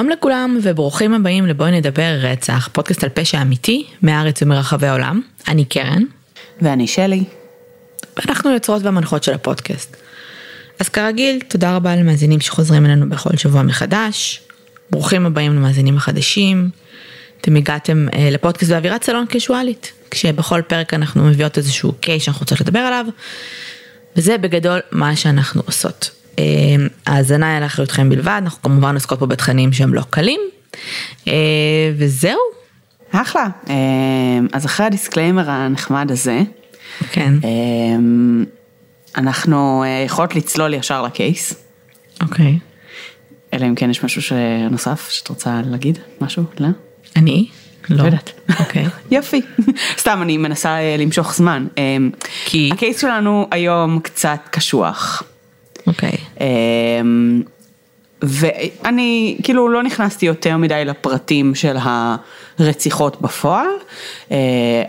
שלום לכולם וברוכים הבאים לבואי נדבר רצח, פודקאסט על פשע אמיתי מהארץ ומרחבי העולם. אני קרן. ואני שלי. ואנחנו יוצרות והמנחות של הפודקאסט. אז כרגיל, תודה רבה למאזינים שחוזרים אלינו בכל שבוע מחדש. ברוכים הבאים למאזינים החדשים. אתם הגעתם אה, לפודקאסט באווירת סלון קשואלית, כשבכל פרק אנחנו מביאות איזשהו קייס שאנחנו רוצות לדבר עליו, וזה בגדול מה שאנחנו עושות. אה, ההאזנה היא לאחריותכם בלבד, אנחנו כמובן עוסקות פה בתכנים שהם לא קלים, אה, וזהו. אחלה. אה, אז אחרי הדיסקליימר הנחמד הזה, כן, אה, אנחנו יכולות לצלול ישר ל case, אוקיי. אלא אם כן יש משהו נוסף שאת רוצה להגיד, משהו? לא? אני? לא יודעת. אוקיי. יופי. סתם, אני מנסה למשוך זמן. כי? הקייס שלנו היום קצת קשוח. אוקיי. אמ, ואני כאילו לא נכנסתי יותר מדי לפרטים של הרציחות בפועל, אה,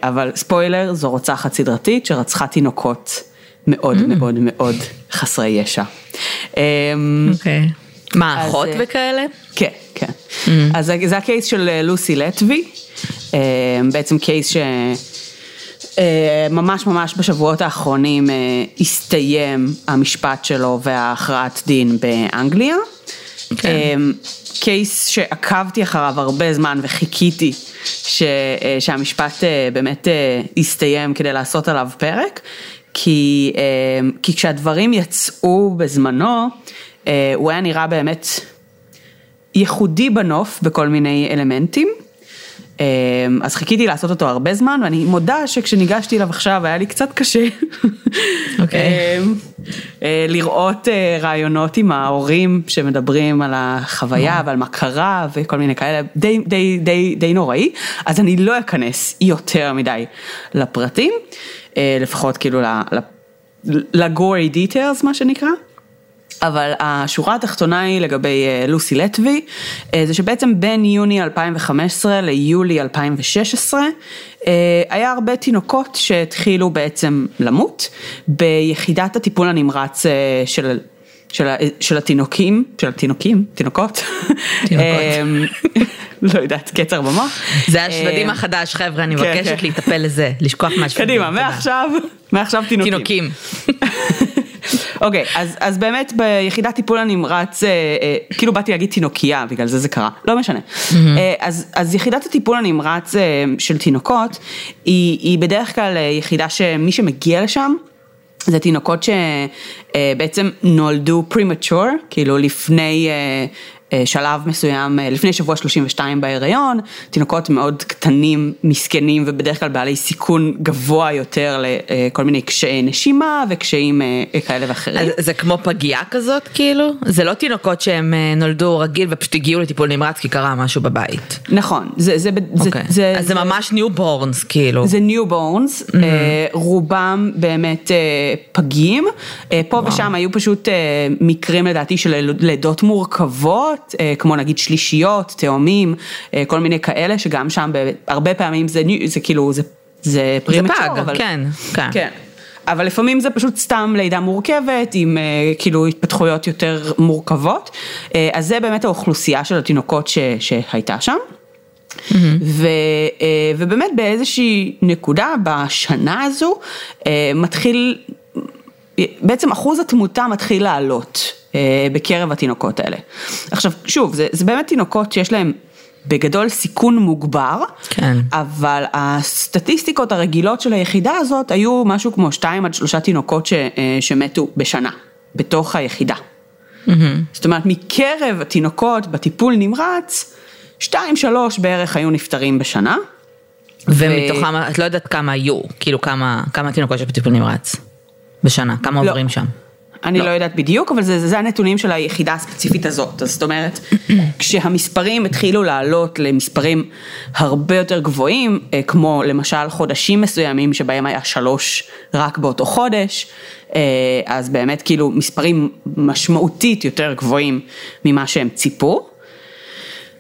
אבל ספוילר, זו רוצחת סדרתית שרצחה תינוקות מאוד Mm. מאוד מאוד חסרי ישע. אמ, אוקיי. מה, אז, אחות אה, וכאלה? כן, כן. אז זה- הקייס של אה, לוסי לטבי, אה, בעצם קייס ש... אה, ממש ממש בשבועות האחרונים אה, הסתיים המשפט שלו וההכרעת דין באנגליה. כן. אה, קייס שעקבתי אחריו הרבה זמן וחיכיתי ש, אה, שהמשפט אה, באמת אה, יסתיים כדי לעשות עליו פרק, כי, אה, כי כשהדברים יצאו בזמנו, אה, הוא היה נראה באמת ייחודי בנוף בכל מיני אלמנטים. אה, אז חיכיתי לעשות אותו הרבה זמן, ואני מודה שכשניגשתי אליו עכשיו היה לי קצת קשה. אוקיי. אה, אה, לראות אה, רעיונות עם ההורים שמדברים על החוויה ועל מה קרה וכל מיני כאלה, די, די, די, די נוראי, אז אני לא אכנס יותר מדי לפרטים, אה, לפחות כאילו לגורי דיטיילס מה שנקרא. אבל השורה התחתונה היא לגבי אה, לוסי לטבי, אה, זה שבעצם בין יוני 2015 ליולי 2016, אה, היה הרבה תינוקות שהתחילו בעצם למות ביחידת הטיפול הנמרץ של... של, ה- של התינוקים, של התינוקים, תינוקות, תינוקות. לא יודעת, קצר במוח. זה השבדים החדש, חבר'ה, אני כן, מבקשת כן. להיטפל לזה, לשכוח מהשבדים. קדימה. מעכשיו, מעכשיו תינוקים. תינוקים. אוקיי, אז, אז באמת ביחידת טיפול הנמרץ, אה, אה, כאילו באתי להגיד תינוקייה, בגלל זה זה קרה, לא משנה. אה, אז, אז יחידת הטיפול הנמרץ אה, של תינוקות, היא, היא בדרך כלל יחידה שמי שמגיע לשם, זה תינוקות שבעצם נולדו premature, כאילו לפני שלב מסוים, אה, לפני שבוע 32 בהיריון, תינוקות מאוד קטנים, מסכנים ובדרך כלל בעלי סיכון גבוה יותר לכל מיני קשיי נשימה וקשיים אה, כאלה ואחרים. אז זה כמו פגייה כזאת, כאילו? זה לא תינוקות שהם אה, נולדו רגיל ופשוט הגיעו לטיפול נמרץ כי קרה משהו בבית. נכון, זה, זה, זה, אוקיי. זה, אז זה ממש newborns, כאילו. זה newborns, Mm-hmm. רובם באמת אה, פגים, אה, פה ושם היו פשוט אה, מקרים לדעתי של לידות מורכבות, אה, כמו נגיד שלישיות, תאומים, אה, כל מיני כאלה, שגם שם הרבה פעמים זה, זה כאילו, זה, זה זה premature, פג, אבל... כן, כן. כן. אבל לפעמים זה פשוט סתם לידה מורכבת עם אה, כאילו התפתחויות יותר מורכבות, אז זה באמת האוכלוסייה של התינוקות ש, שהייתה שם. ו, אה, ובאמת באיזושהי נקודה בשנה הזו מתחיל, בעצם אחוז התמותה מתחיל לעלות אה, בקרב התינוקות האלה. עכשיו שוב, זה, זה באמת תינוקות שיש להם בגדול סיכון מוגבר, כן. אבל הסטטיסטיקות הרגילות של היחידה הזאת היו משהו כמו שתיים עד שלושה תינוקות ש, אה, שמתו בשנה, בתוך היחידה. זאת אומרת, מקרב התינוקות בטיפול נמרץ, שתיים שלוש בערך היו נפטרים בשנה. ומתוכם, את לא יודעת כמה היו, כאילו כמה כמה תינוקות יש בטיפול נמרץ בשנה, כמה לא. עוברים שם. אני לא. יודעת בדיוק, אבל זה, זה הנתונים של היחידה הספציפית הזאת. אז זאת אומרת, כשהמספרים התחילו לעלות למספרים הרבה יותר גבוהים, אה, כמו למשל חודשים מסוימים שבהם היה שלוש רק באותו חודש, אה, אז באמת כאילו מספרים משמעותית יותר גבוהים ממה שהם ציפו.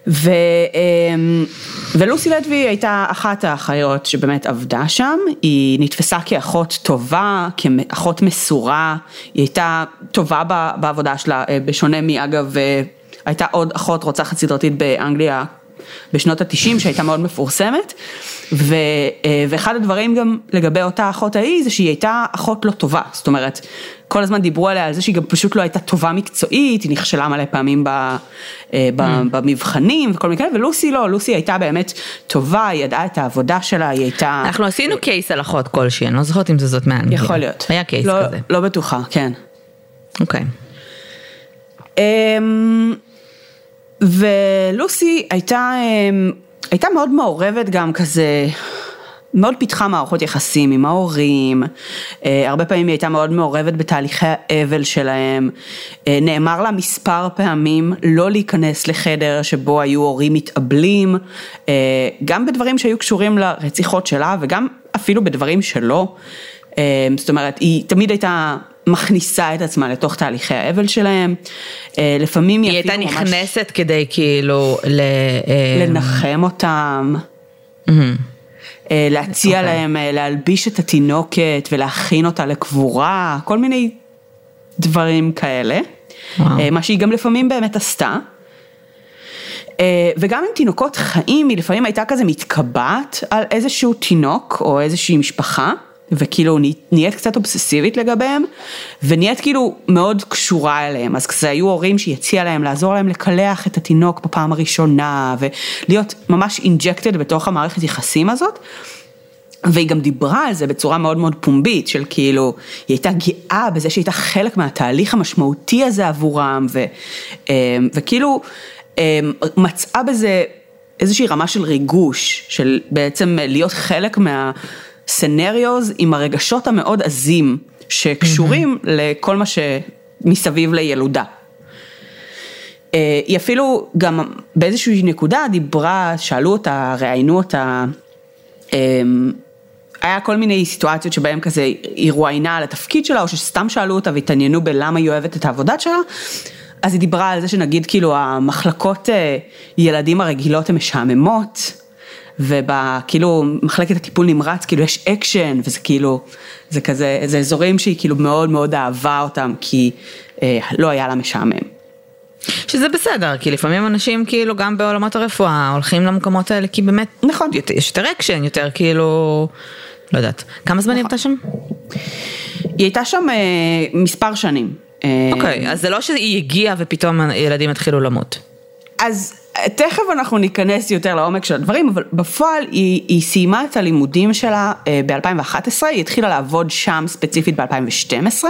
ו, אמ, ולוסי לטבי הייתה אחת האחיות שבאמת עבדה שם, היא נתפסה כאחות טובה, כאחות מסורה, היא הייתה טובה בעבודה שלה, אה, בשונה מאגב אה, הייתה עוד אחות רוצחת סדרתית באנגליה בשנות התשעים שהייתה מאוד מפורסמת, ו, אה, ואחד הדברים גם לגבי אותה אחות ההיא זה שהיא הייתה אחות לא טובה, זאת אומרת, כל הזמן דיברו עליה על זה שהיא גם פשוט לא הייתה טובה מקצועית, היא נכשלה מלא פעמים ב, אה, ב, mm. במבחנים וכל מיני כאלה, ולוסי לא, לוסי הייתה באמת טובה, היא ידעה את העבודה שלה, היא הייתה... אנחנו עשינו קייס על אחות כלשהי, אני לא זוכרת אם זה זאת מאנגליה. יכול להיות. היה קייס לא, כזה. לא בטוחה, כן. אוקיי. אמ, ולוסי הייתה, אמ, הייתה מאוד מעורבת גם כזה, מאוד פיתחה מערכות יחסים עם ההורים, אה, הרבה פעמים היא הייתה מאוד מעורבת בתהליכי האבל שלהם, אה, נאמר לה מספר פעמים לא להיכנס לחדר שבו היו הורים מתאבלים, אה, גם בדברים שהיו קשורים לרציחות שלה וגם אפילו בדברים שלא, זאת אומרת היא תמיד הייתה מכניסה את עצמה לתוך תהליכי האבל שלהם, לפעמים היא הייתה ממש נכנסת כדי כאילו ל... אה, לנחם אותם. אה, להציע אוקיי. להם אה, להלביש את התינוקת ולהכין אותה לקבורה, כל מיני דברים כאלה. אה, מה שהיא גם לפעמים באמת עשתה. אה, וגם עם תינוקות חיים, היא לפעמים הייתה כזה מתקבעת על איזשהו תינוק או איזושהי משפחה, וכאילו נה- נהיית קצת אובססיבית לגביהם, ונהיית כאילו מאוד קשורה אליהם, אז כזה היו הורים שהיא הציעה להם לעזור להם לקלח את התינוק בפעם הראשונה, ולהיות ממש אינג'קטד בתוך המערכת יחסים הזאת. והיא גם דיברה על זה בצורה מאוד מאוד פומבית, של כאילו, היא הייתה גאה בזה שהיא הייתה חלק מהתהליך המשמעותי הזה עבורם, ו, אה, וכאילו אה, מצאה בזה איזושהי רמה של ריגוש, של בעצם להיות חלק מהסצנריוז עם הרגשות המאוד עזים, שקשורים לכל מה שמסביב לילודה. אה, היא אפילו גם באיזושהי נקודה דיברה, שאלו אותה, ראיינו אותה, אמ, היה כל מיני סיטואציות שבהם כזה היא רואיינה על התפקיד שלה, או שסתם שאלו אותה והתעניינו בלמה היא אוהבת את העבודה שלה, אז היא דיברה על זה שנגיד כאילו המחלקות אה, ילדים הרגילות הן משעממות, ובכאילו מחלקת הטיפול נמרץ כאילו יש אקשן, וזה כאילו, זה כזה, זה אזורים שהיא כאילו מאוד מאוד אהבה אותם, כי אה, לא היה לה משעמם. שזה בסדר, כי לפעמים אנשים כאילו גם בעולמות הרפואה הולכים למקומות האלה כי באמת, נכון. יותר- יש יותר אקשן, יותר כאילו, לא יודעת. כמה זמן היא עבדה שם? היא הייתה שם אה, מספר שנים. אה, אוקיי, אז זה לא שהיא הגיעה ופתאום הילדים התחילו למות. אז אה, תכף אנחנו ניכנס יותר לעומק של הדברים, אבל בפועל היא, היא סיימה את הלימודים שלה ב-2011, היא התחילה לעבוד שם ספציפית ב-2012.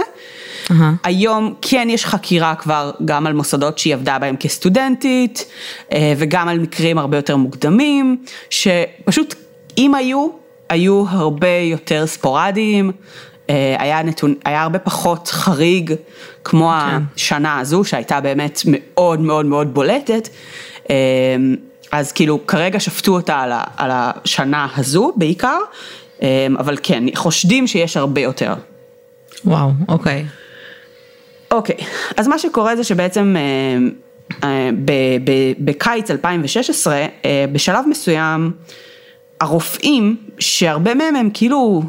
אהה. היום כן יש חקירה כבר גם על מוסדות שהיא עבדה בהם כסטודנטית, אה, וגם על מקרים הרבה יותר מוקדמים, שפשוט אם היו, היו הרבה יותר ספורדיים, אה, היה, נתון, היה הרבה פחות חריג, כמו השנה הזו, שהייתה באמת מאוד מאוד מאוד בולטת. אה, אז כאילו כרגע שפטו אותה על, ה, על השנה הזו בעיקר, אה, אבל כן, חושדים שיש הרבה יותר. וואו, אוקיי. אוקיי, אז מה שקורה זה שבעצם אה, אה, בקיץ 2016, אה, בשלב מסוים, הרופאים, שהרבה מהם הם כאילו,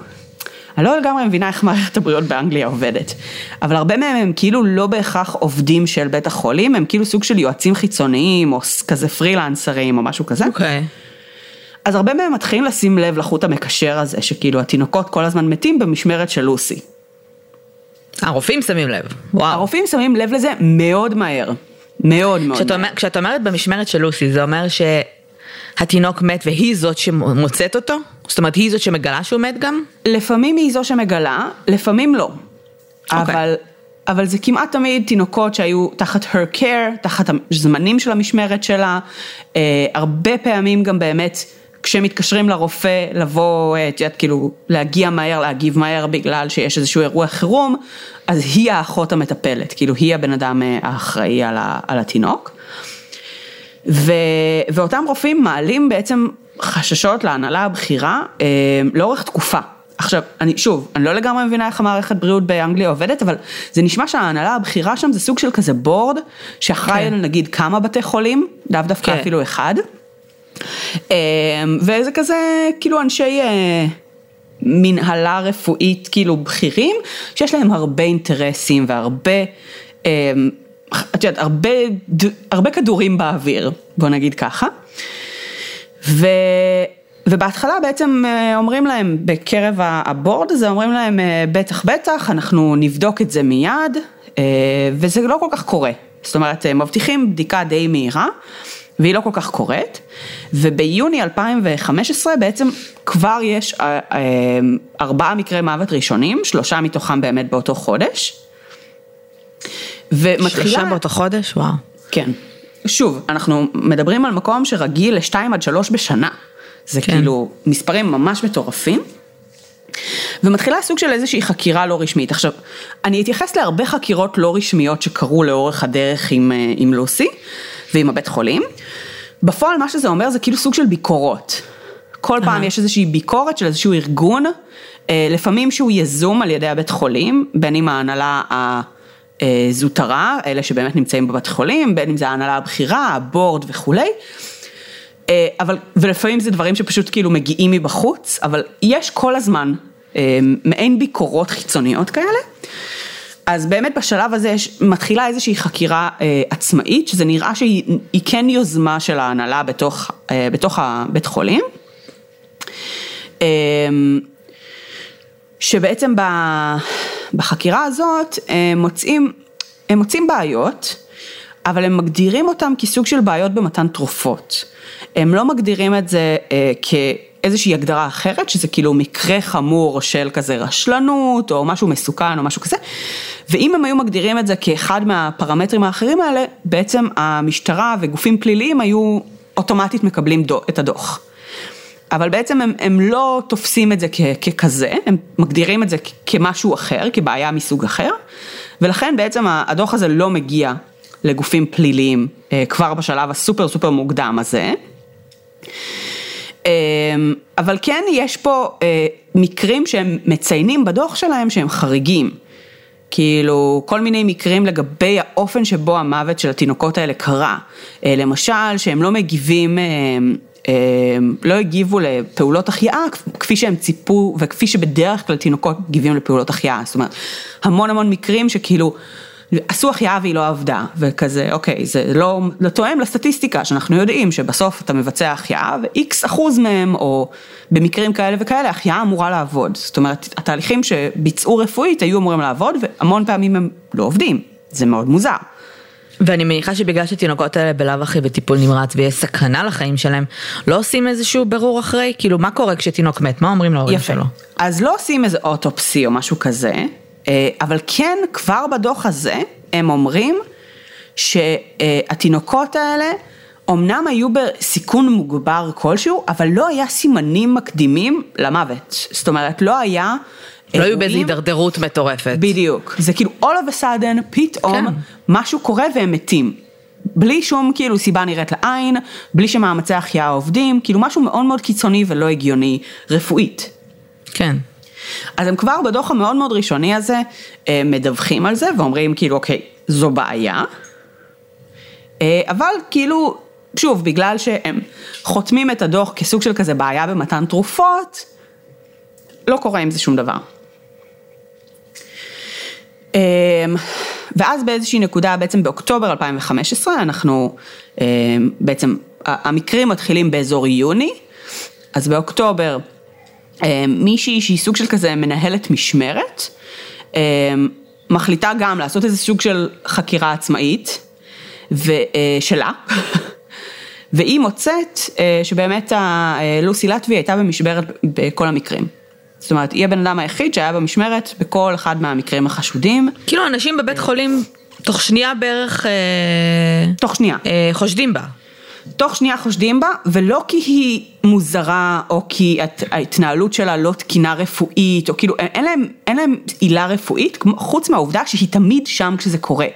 אני לא לגמרי מבינה איך מערכת הבריאות באנגליה עובדת, אבל הרבה מהם הם כאילו לא בהכרח עובדים של בית החולים, הם כאילו סוג של יועצים חיצוניים, או כזה פרילנסרים, או משהו כזה. אוקיי. אז הרבה מהם מתחילים לשים לב לחוט המקשר הזה, שכאילו התינוקות כל הזמן מתים במשמרת של לוסי. הרופאים שמים לב. וואו. הרופאים שמים לב לזה מאוד מהר. מאוד מאוד כשאת. אומר- כשאת אומרת במשמרת של לוסי, זה אומר שהתינוק מת והיא זאת שמוצאת אותו? זאת אומרת, היא זאת שמגלה שהוא מת גם? לפעמים היא זו שמגלה, לפעמים לא. אוקיי. אבל, אבל זה כמעט תמיד תינוקות שהיו תחת her care, תחת הזמנים של המשמרת שלה. אה, הרבה פעמים גם באמת, כשמתקשרים לרופא, לבוא, את יודעת, כאילו, להגיע מהר, להגיב מהר בגלל שיש איזשהו אירוע חירום, אז היא האחות המטפלת, כאילו היא הבן אדם אה, האחראי על, ה, על התינוק. ו, ואותם רופאים מעלים בעצם חששות להנהלה הבכירה אה, לאורך תקופה. עכשיו, אני שוב, אני לא לגמרי מבינה איך המערכת בריאות באנגליה עובדת, אבל זה נשמע שההנהלה הבכירה שם זה סוג של כזה בורד, שאחראי כן. נגיד כמה בתי חולים, לאו דווקא כן. אפילו אחד. אה, וזה כזה, כאילו אנשי אה, מנהלה רפואית, כאילו בכירים, שיש להם הרבה אינטרסים והרבה אה, את יודעת, הרבה, הרבה כדורים באוויר, בוא נגיד ככה. ו... ובהתחלה בעצם אה, אומרים להם בקרב הבורד הזה, אומרים להם אה, בטח בטח, אנחנו נבדוק את זה מיד, אה, וזה לא כל כך קורה. זאת אומרת, מבטיחים בדיקה די מהירה, והיא לא כל כך קורית, וביוני 2015 בעצם כבר יש ארבעה מקרי מוות ראשונים, שלושה מתוכם באמת באותו חודש. ומתחילה... שלושה באותו חודש? וואו. כן. שוב, אנחנו מדברים על מקום שרגיל לשתיים עד שלוש בשנה. זה כן. כאילו מספרים ממש מטורפים. ומתחילה סוג של איזושהי חקירה לא רשמית. עכשיו, אני אתייחס להרבה חקירות לא רשמיות שקרו לאורך הדרך עם, אה, עם לוסי ועם הבית חולים. בפועל מה שזה אומר זה כאילו סוג של ביקורות. כל פעם יש איזושהי ביקורת של איזשהו ארגון, אה, לפעמים שהוא יזום על ידי הבית חולים, בין אם ההנהלה הזוטרה, אלה שבאמת נמצאים בבית חולים, בין אם זה ההנהלה הבכירה, הבורד וכולי. אה, אבל, ולפעמים זה דברים שפשוט כאילו מגיעים מבחוץ, אבל יש כל הזמן אה, מעין ביקורות חיצוניות כאלה. אז באמת בשלב הזה יש, מתחילה איזושהי חקירה אה, עצמאית, שזה נראה שהיא כן יוזמה של ההנהלה בתוך, אה, בתוך הבית חולים. אה, שבעצם ב, בחקירה הזאת הם מוצאים, הם מוצאים בעיות, אבל הם מגדירים אותם כסוג של בעיות במתן תרופות. הם לא מגדירים את זה אה, כאיזושהי הגדרה אחרת, שזה כאילו מקרה חמור של כזה רשלנות, או משהו מסוכן, או משהו כזה, ואם הם היו מגדירים את זה כאחד מהפרמטרים האחרים האלה, בעצם המשטרה וגופים פליליים היו אוטומטית מקבלים דו, את הדוח. אבל בעצם הם, הם לא תופסים את זה כ, ככזה, הם מגדירים את זה כמשהו אחר, כבעיה מסוג אחר, ולכן בעצם הדוח הזה לא מגיע לגופים פליליים אה, כבר בשלב הסופר סופר מוקדם הזה. אה, אבל כן יש פה אה, מקרים שהם מציינים בדוח שלהם שהם חריגים. כאילו כל מיני מקרים לגבי האופן שבו המוות של התינוקות האלה קרה. למשל שהם לא מגיבים, לא הגיבו לפעולות החייאה כפי שהם ציפו וכפי שבדרך כלל תינוקות מגיבים לפעולות החייאה. זאת אומרת המון המון מקרים שכאילו עשו החייאה והיא לא עבדה, וכזה, אוקיי, זה לא, לא תואם לסטטיסטיקה, שאנחנו יודעים שבסוף אתה מבצע החייאה, ו-X אחוז מהם, או במקרים כאלה וכאלה, החייאה אמורה לעבוד. זאת אומרת, התהליכים שביצעו רפואית היו אמורים לעבוד, והמון פעמים הם לא עובדים, זה מאוד מוזר. ואני מניחה שבגלל שתינוקות האלה בלאו הכי בטיפול נמרץ ויש סכנה לחיים שלהם, לא עושים איזשהו ברור אחרי? כאילו, מה קורה כשתינוק מת? מה אומרים להורים שלו? אז לא עושים איזה אוטופסי או משהו כזה, אה, אבל כן, כבר בדוח הזה הם אומרים שהתינוקות האלה אמנם היו בסיכון מוגבר כלשהו, אבל לא היה סימנים מקדימים למוות. זאת אומרת, לא היה... לא היו באיזו הידרדרות מטורפת. בדיוק. זה כאילו all of a sudden, פתאום, כן. משהו קורה והם מתים. בלי שום כאילו סיבה נראית לעין, בלי שמאמצי החייאה עובדים, כאילו משהו מאוד מאוד קיצוני ולא הגיוני רפואית. כן. אז הם כבר בדוח המאוד מאוד ראשוני הזה אה, מדווחים על זה ואומרים כאילו אוקיי, זו בעיה, אה, אבל כאילו, שוב, בגלל שהם חותמים את הדוח כסוג של כזה בעיה במתן תרופות, לא קורה עם זה שום דבר. אה, ואז באיזושהי נקודה, בעצם באוקטובר 2015, אנחנו בעצם, המקרים מתחילים באזור יוני, אז באוקטובר אה, מישהי שהיא סוג של כזה מנהלת משמרת, אה, מחליטה גם לעשות איזה סוג של חקירה עצמאית, אה, והיא מוצאת שבאמת לוסי לטבי הייתה במשמרת בכל המקרים. זאת אומרת, היא הבן אדם היחיד שהיה במשמרת בכל אחד מהמקרים החשודים. כאילו אנשים בבית חולים תוך שנייה בערך... תוך שנייה. חושדים בה. תוך שנייה חושדים בה, ולא כי היא מוזרה, או כי ההתנהלות שלה לא תקינה רפואית, או כאילו אין להם, אין להם עילה רפואית, חוץ מהעובדה שהיא תמיד שם כשזה קורה.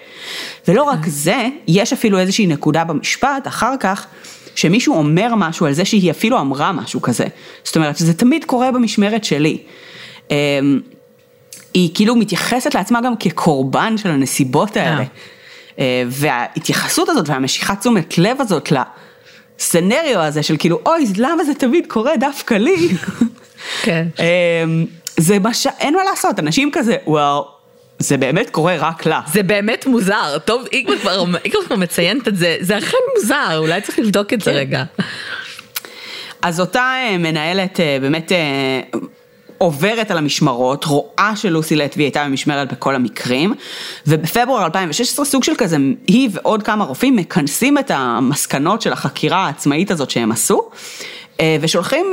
ולא רק. זה, יש אפילו איזושהי נקודה במשפט, אחר כך, שמישהו אומר משהו על זה שהיא אפילו אמרה משהו כזה. זאת אומרת, שזה תמיד קורה במשמרת שלי. אמ, היא כאילו מתייחסת לעצמה גם כקורבן של הנסיבות האלה. Yeah. אה, וההתייחסות הזאת והמשיכת תשומת לב הזאת לסצנריו הזה של כאילו, אוי, למה זה תמיד קורה דווקא לי? כן. אמ, זה מה ש... אין מה לעשות, אנשים כזה, וואו, זה באמת קורה רק לה. זה באמת מוזר, טוב, אם כבר, כבר מציינת את זה, זה אכן מוזר, אולי צריך לבדוק את זה כן. רגע. אז אותה אה, מנהלת אה, באמת אה, עוברת על המשמרות, רואה שלוסי לטבי הייתה במשמרת בכל המקרים, ובפברואר 2016 סוג של כזה, היא ועוד כמה רופאים מכנסים את המסקנות של החקירה העצמאית הזאת שהם עשו, ושולחים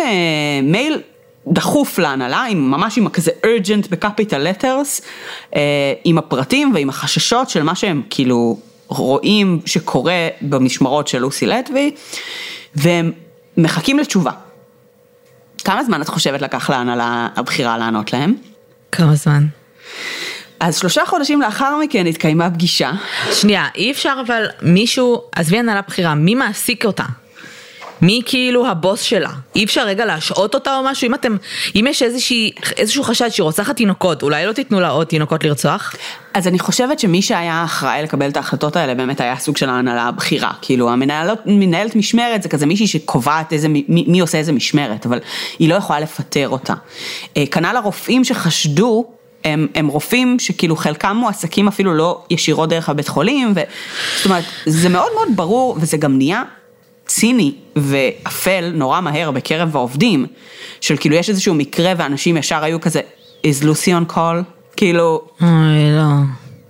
מייל דחוף להנהלה, עם, ממש עם כזה urgent בקפיטל letters, אה, עם הפרטים ועם החששות של מה שהם כאילו רואים שקורה במשמרות של לוסי לטבי, והם מחכים לתשובה. כמה זמן את חושבת לקח להנהלה הבכירה לענות להם? כמה זמן? אז שלושה חודשים לאחר מכן התקיימה פגישה. שנייה, אי אפשר אבל מישהו, עזבי הנהלה בכירה, מי מעסיק אותה? מי כאילו הבוס שלה? אי אפשר רגע להשעות אותה או משהו? אם אתם, אם יש איזושהי, איזשהו חשד שהיא רוצחת תינוקות, אולי לא תיתנו לה עוד תינוקות לרצוח? אז אני חושבת שמי שהיה אחראי לקבל את ההחלטות האלה באמת היה סוג של ההנהלה הבכירה. כאילו המנהלת מנהלת משמרת זה כזה מישהי שקובעת איזה, מי, מי עושה איזה משמרת, אבל היא לא יכולה לפטר אותה. אה, כנ"ל הרופאים שחשדו הם, הם רופאים שכאילו חלקם מועסקים אפילו לא ישירות דרך הבית חולים, ו... זאת אומרת, זה מאוד מאוד ברור וזה גם נהיה ציני ואפל נורא מהר בקרב העובדים, של כאילו יש איזשהו מקרה ואנשים ישר היו כזה, is Lucy on call? כאילו, אוי, לא.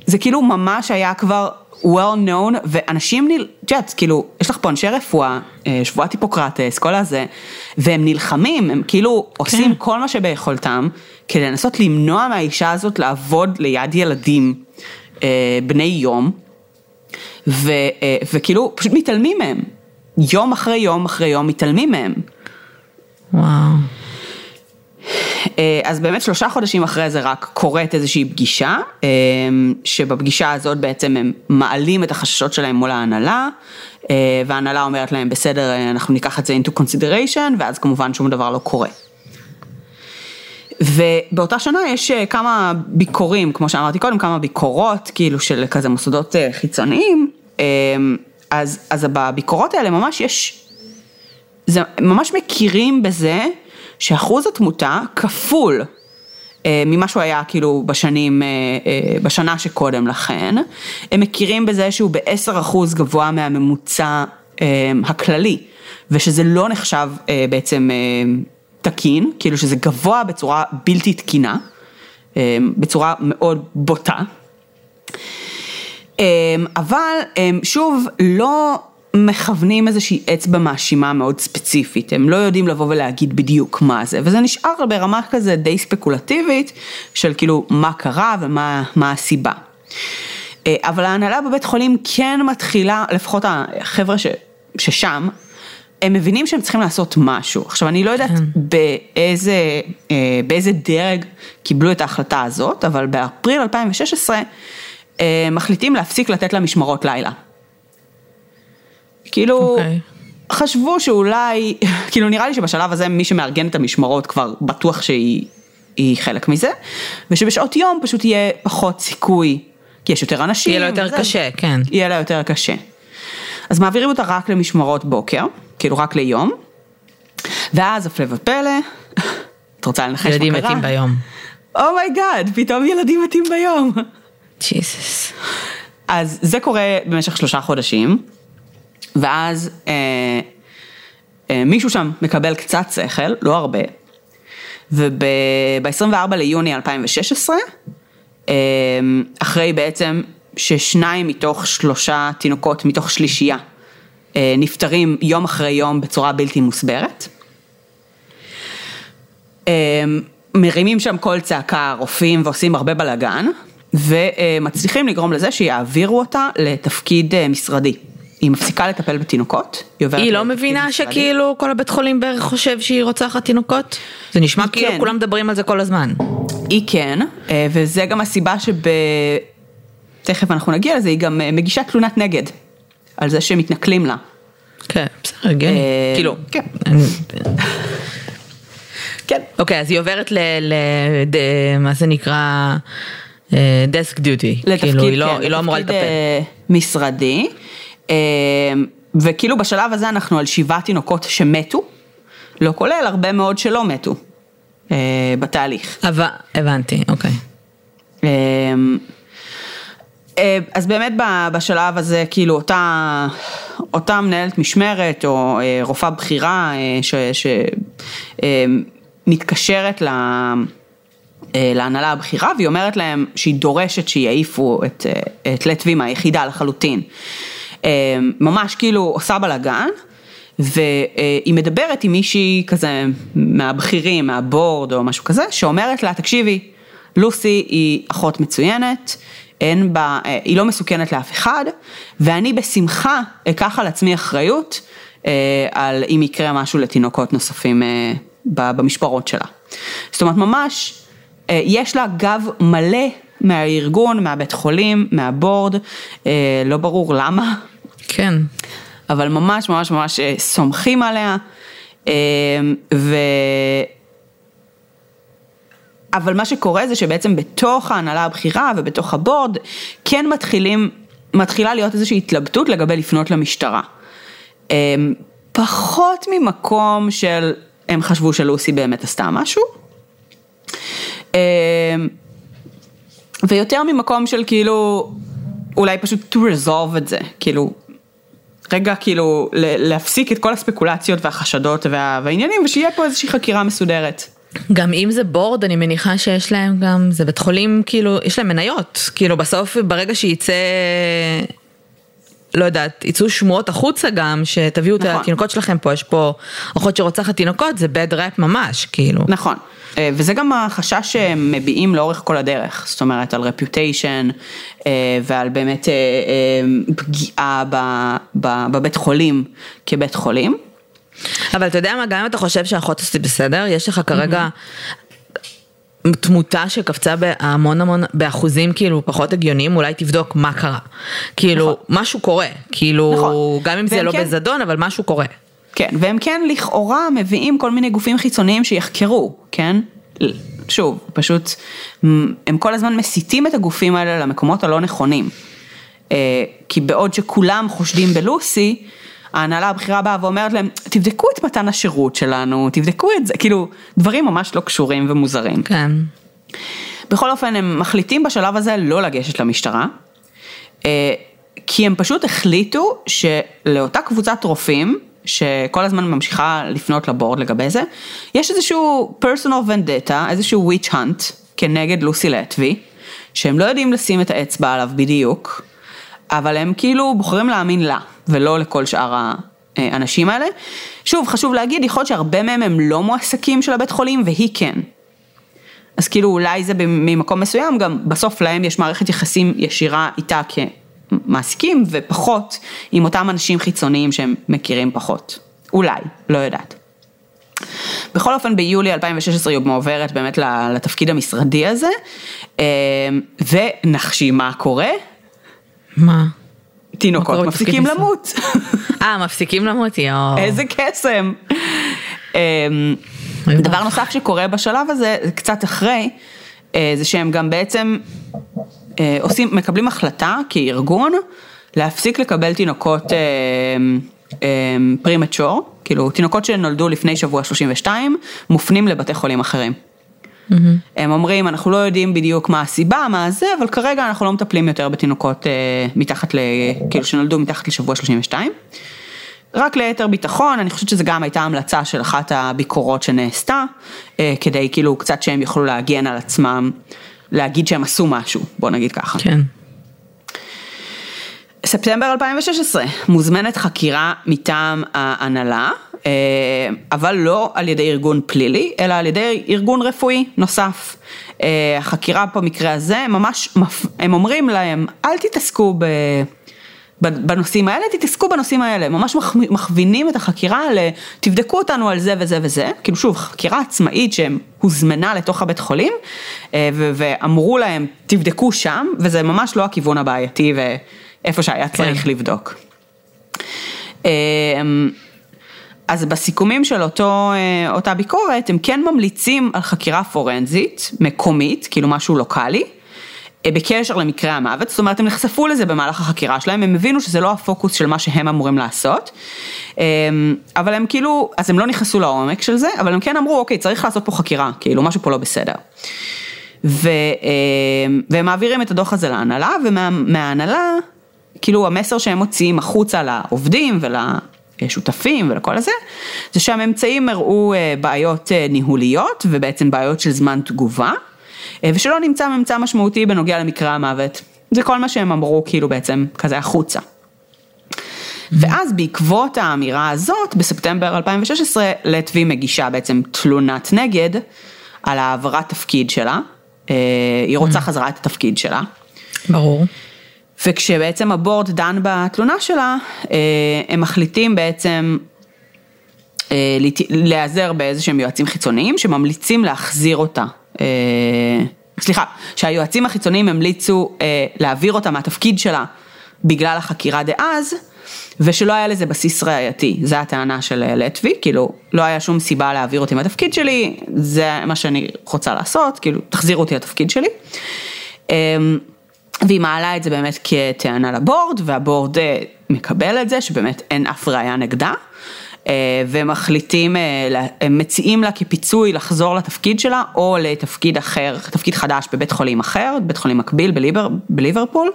זה כאילו ממש היה כבר well known, ואנשים. את יודעת, כאילו, יש לך פה אנשי רפואה, אה, שבועת היפוקרטס, כל הזה, והם נלחמים, הם כאילו עושים כל מה שביכולתם, כדי לנסות למנוע מהאישה הזאת לעבוד ליד ילדים אה, בני יום, ו, אה, וכאילו פשוט מתעלמים מהם. יום אחרי יום אחרי יום מתעלמים מהם. וואו. אה, אז באמת שלושה חודשים אחרי זה רק קורית איזושהי פגישה, אה, שבפגישה הזאת בעצם הם מעלים את החששות שלהם מול ההנהלה, אה, וההנהלה אומרת להם בסדר, אנחנו ניקח את זה into consideration, ואז כמובן שום דבר לא קורה. ובאותה שנה יש כמה ביקורים, כמו שאמרתי קודם, כמה ביקורות כאילו של כזה מוסדות חיצוניים, אז, אז בביקורות האלה ממש יש, זה, ממש מכירים בזה שאחוז התמותה כפול אה, ממה שהוא היה כאילו בשנים, אה, אה, בשנה שקודם לכן, הם מכירים בזה שהוא בעשר אחוז גבוה מהממוצע אה, הכללי, ושזה לא נחשב אה, בעצם אה, תקין, כאילו שזה גבוה בצורה בלתי תקינה, אה, בצורה מאוד בוטה. אבל הם שוב לא מכוונים איזושהי אצבע מאשימה מאוד ספציפית, הם לא יודעים לבוא ולהגיד בדיוק מה זה, וזה נשאר ברמה כזה די ספקולטיבית של כאילו מה קרה ומה הסיבה. אבל ההנהלה בבית חולים כן מתחילה, לפחות החבר'ה ש, ששם, הם מבינים שהם צריכים לעשות משהו. עכשיו אני לא יודעת כן. באיזה, באיזה דרג קיבלו את ההחלטה הזאת, אבל באפריל 2016 מחליטים להפסיק לתת לה משמרות לילה. כאילו, okay. אוקיי. חשבו שאולי, כאילו נראה לי שבשלב הזה מי שמארגן את המשמרות כבר בטוח שהיא חלק מזה, ושבשעות יום פשוט יהיה פחות סיכוי, כי יש יותר אנשים. יהיה לה יותר וזה, קשה, כן. יהיה לה יותר קשה. אז מעבירים אותה רק למשמרות בוקר, כאילו רק ליום, ואז הפלא ופלא, את רוצה לנחש מה קרה? ילדים מתים ביום. oh my god, oh פתאום ילדים מתים ביום. ג'יזוס. אז זה קורה במשך שלושה חודשים, ואז אה, אה, מישהו שם מקבל קצת שכל, לא הרבה, וב-24 ליוני 2016, אה, אחרי בעצם ששניים מתוך שלושה תינוקות מתוך שלישייה אה, נפטרים יום אחרי יום בצורה בלתי מוסברת, אה, מרימים שם קול צעקה רופאים ועושים הרבה בלאגן, ומצליחים לגרום לזה שיעבירו אותה לתפקיד משרדי. היא מפסיקה לטפל בתינוקות, היא עוברת... היא לא מבינה שכאילו כל הבית חולים בערך חושב שהיא רוצחת תינוקות? זה נשמע כאילו כן. כולם מדברים על זה כל הזמן. היא כן, וזה גם הסיבה שב... תכף אנחנו נגיע לזה, היא גם מגישה תלונת נגד, על זה שמתנכלים לה. כן, בסדר, הגיוני, כאילו. כן. כן. אוקיי, אז היא עוברת ל... מה זה נקרא? דסק דיוטי, כאילו היא לא, כן, לא אמורה לטפל. משרדי, וכאילו בשלב הזה אנחנו על שבעה תינוקות שמתו, לא כולל הרבה מאוד שלא מתו בתהליך. אבל, הבנתי, אוקיי. אה, אז באמת בשלב הזה, כאילו אותה, אותה מנהלת משמרת או אה, רופאה בכירה שמתקשרת ש, להנהלה הבכירה והיא אומרת להם שהיא דורשת שיעיפו את, את לטבי מהיחידה לחלוטין. ממש כאילו עושה בלאגן. והיא מדברת עם מישהי כזה מהבכירים, מהבורד או משהו כזה, שאומרת לה, תקשיבי, לוסי היא אחות מצוינת, אין בה, היא לא מסוכנת לאף אחד, ואני בשמחה אקח על עצמי אחריות אה, על אם יקרה משהו לתינוקות נוספים אה, במשפרות שלה. זאת אומרת, ממש, אה, יש לה גב מלא מהארגון, מהבית חולים, מהבורד, לא ברור למה. כן. אבל ממש ממש ממש סומכים עליה, ו... אבל מה שקורה זה שבעצם בתוך ההנהלה הבכירה ובתוך הבורד, כן מתחילים, מתחילה להיות איזושהי התלבטות לגבי לפנות למשטרה. פחות ממקום של, הם חשבו שלוסי באמת עשתה משהו. אמ, ויותר ממקום של כאילו, אולי פשוט to resolve את זה, כאילו, רגע כאילו להפסיק את כל הספקולציות והחשדות וה, והעניינים ושיהיה פה איזושהי חקירה מסודרת. גם אם זה בורד, אני מניחה שיש להם גם, זה בית חולים, כאילו, יש להם מניות, כאילו בסוף ברגע שייצא, לא יודעת, יצאו שמועות החוצה גם, שתביאו נכון. את התינוקות שלכם פה, יש פה אחות שרוצחת תינוקות, זה bad rap ממש, כאילו. נכון, וזה גם החשש שהם מביעים לאורך כל הדרך, זאת אומרת על רפיוטיישן אה, ועל באמת אה, פגיעה בבית חולים כבית חולים. אבל אתה יודע מה, גם אם אתה חושב שהאחות עשית בסדר, יש לך כרגע תמותה שקפצה בהמון המון, באחוזים כאילו פחות הגיוניים, אולי תבדוק מה קרה. כאילו, נכון. משהו קורה, כאילו, נכון. גם אם זה לא כן... בזדון, אבל משהו קורה. כן, והם כן לכאורה מביאים כל מיני גופים חיצוניים שיחקרו, כן? שוב, פשוט, הם כל הזמן מסיטים את הגופים האלה למקומות הלא נכונים. אה, כי בעוד שכולם חושדים בלוסי, ההנהלה הבכירה באה ואומרת להם, תבדקו את מתן השירות שלנו, תבדקו את זה, כאילו, דברים ממש לא קשורים ומוזרים. כן. בכל אופן, הם מחליטים בשלב הזה לא לגשת למשטרה, אה, כי הם פשוט החליטו שלאותה קבוצת רופאים, שכל הזמן ממשיכה לפנות לבורד לגבי זה, יש איזשהו personal vendetta, איזשהו witch hunt כנגד לוסי לטבי, שהם לא יודעים לשים את האצבע עליו בדיוק, אבל הם כאילו בוחרים להאמין לה, ולא לכל שאר האנשים האלה. שוב, חשוב להגיד, יכול להיות שהרבה מהם הם לא מועסקים של הבית חולים, והיא כן. אז כאילו אולי זה ממקום מסוים, גם בסוף להם יש מערכת יחסים ישירה איתה כמעסיקים, ופחות עם אותם אנשים חיצוניים שהם מכירים פחות. אולי, לא יודעת. בכל אופן ביולי 2016 היא מועברת באמת לתפקיד המשרדי הזה, אה, ונחשי מה קורה? מה? תינוקות מפסיקים למות. אה, מפסיקים למות, יואו. איזה קסם. אמ, דבר נוסף שקורה בשלב הזה, קצת אחרי, אה, זה שהם גם בעצם עושים, מקבלים החלטה כארגון להפסיק לקבל תינוקות פרימצ'ור, אה, כאילו תינוקות שנולדו לפני שבוע 32, מופנים לבתי חולים אחרים. Mm-hmm. הם אומרים, אנחנו לא יודעים בדיוק מה הסיבה, מה זה, אבל כרגע אנחנו לא מטפלים יותר בתינוקות אה, מתחת ל... כאילו שנולדו מתחת לשבוע 32. רק ליתר ביטחון, אני חושבת שזה גם הייתה המלצה של אחת הביקורות שנעשתה, אה, כדי כאילו קצת שהם יוכלו להגן על עצמם, להגיד שהם עשו משהו, בוא נגיד ככה. כן. ספטמבר 2016, מוזמנת חקירה מטעם ההנהלה, אה, אבל לא על ידי ארגון פלילי, אלא על ידי ארגון רפואי נוסף. אה, החקירה במקרה הזה, ממש, הם אומרים להם, אל תתעסקו ב... בנושאים האלה, תתעסקו בנושאים האלה, ממש מכווינים את החקירה ל... תבדקו אותנו על זה וזה וזה, כאילו שוב, חקירה עצמאית שהוזמנה לתוך הבית חולים, אה, ואמרו להם, תבדקו שם, וזה ממש לא הכיוון הבעייתי ואיפה שהיה צריך כן. לבדוק. אז בסיכומים של אותו, אה, אותה ביקורת, הם כן ממליצים על חקירה פורנזית, מקומית, כאילו משהו לוקאלי, בקשר למקרה המוות, זאת אומרת הם נחשפו לזה במהלך החקירה שלהם, הם הבינו שזה לא הפוקוס של מה שהם אמורים לעשות, אה, אבל הם כאילו, אז הם לא נכנסו לעומק של זה, אבל הם כן אמרו, אוקיי, צריך לעשות פה חקירה, כאילו משהו פה לא בסדר. ו, אה, והם מעבירים את הדוח הזה להנהלה, ומההנהלה, כאילו המסר שהם מוציאים החוצה לעובדים ולשותפים ולכל הזה, זה שהממצאים הראו אה, בעיות אה, ניהוליות ובעצם בעיות של זמן תגובה, ושלא נמצא ממצא משמעותי בנוגע למקרה המוות. זה כל מה שהם אמרו כאילו בעצם כזה החוצה. ואז בעקבות האמירה הזאת, בספטמבר 2016, לטבי מגישה בעצם תלונת נגד על העברת תפקיד שלה, אה, היא רוצה חזרה את התפקיד שלה. ברור. וכשבעצם הבורד דן בתלונה שלה, אה, הם מחליטים בעצם אה, להיעזר באיזה שהם יועצים חיצוניים שממליצים להחזיר אותה. סליחה, שהיועצים החיצוניים המליצו להעביר אותה מהתפקיד שלה בגלל החקירה דאז, ושלא היה לזה בסיס ראייתי, זו הטענה של לטבי, כאילו לא היה שום סיבה להעביר אותי מהתפקיד שלי, זה מה שאני רוצה לעשות, כאילו תחזירו אותי לתפקיד שלי. אמ, והיא מעלה את זה באמת כטענה לבורד, והבורד אה, מקבל את זה, שבאמת אין אף ראייה נגדה. אה, ומחליטים, אה, הם מציעים לה כפיצוי לחזור לתפקיד שלה או לתפקיד אחר, תפקיד חדש בבית חולים אחר, בית חולים מקביל בליבר, בליברפול.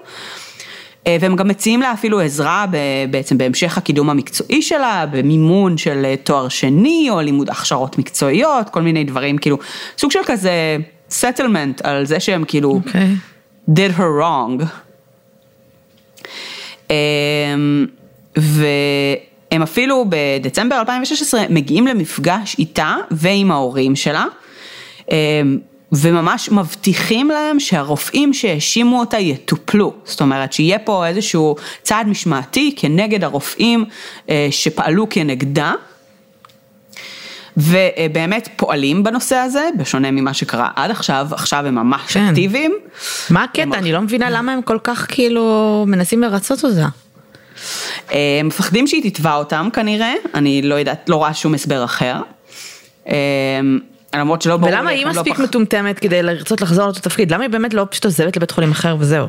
אה, והם גם מציעים לה אפילו עזרה בעצם בהמשך הקידום המקצועי שלה, במימון של תואר שני או לימוד הכשרות מקצועיות, כל מיני דברים, כאילו, סוג של כזה settlement על זה שהם כאילו okay. אוקיי. did her wrong. והם אפילו בדצמבר 2016 מגיעים למפגש איתה ועם ההורים שלה. אמ, וממש מבטיחים להם שהרופאים שהאשימו אותה יטופלו, זאת אומרת שיהיה פה איזשהו צעד משמעתי כנגד הרופאים אה, שפעלו כנגדה. ובאמת פועלים בנושא הזה, בשונה ממה שקרה עד עכשיו, עכשיו הם ממש כן. אקטיביים. מה הקטע? הם... אני לא מבינה למה הם כל כך כאילו מנסים לרצות אותה. אה, מפחדים שהיא תתבע אותם כנראה, אני לא יודעת, לא רואה שום הסבר אחר. אה, למרות שלא ברור ולמה היא לא מספיק לא פח... מטומטמת כדי לרצות לחזור לאותו תפקיד? למה היא באמת לא פשוט עוזבת לבית חולים אחר וזהו?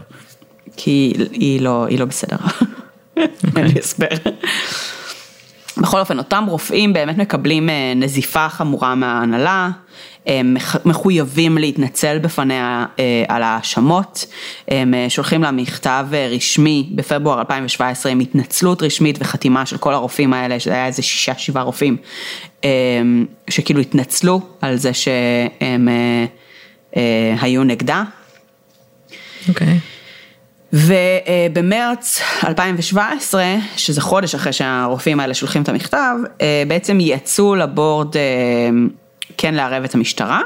כי היא לא, היא לא בסדר. אין לי הסבר. בכל אופן, אותם רופאים באמת מקבלים אה, נזיפה חמורה מההנהלה, הם מחויבים להתנצל בפניה אה, על ההאשמות, הם אה, שולחים לה מכתב רשמי בפברואר 2017 עם התנצלות רשמית וחתימה של כל הרופאים האלה, שזה היה איזה שישה שבעה רופאים, שכאילו התנצלו על זה שהם היו נגדה. אוקיי. Okay. ובמרץ 2017, שזה חודש אחרי שהרופאים האלה שולחים את המכתב, אה, בעצם יצאו לבורד אה, כן לערב את המשטרה.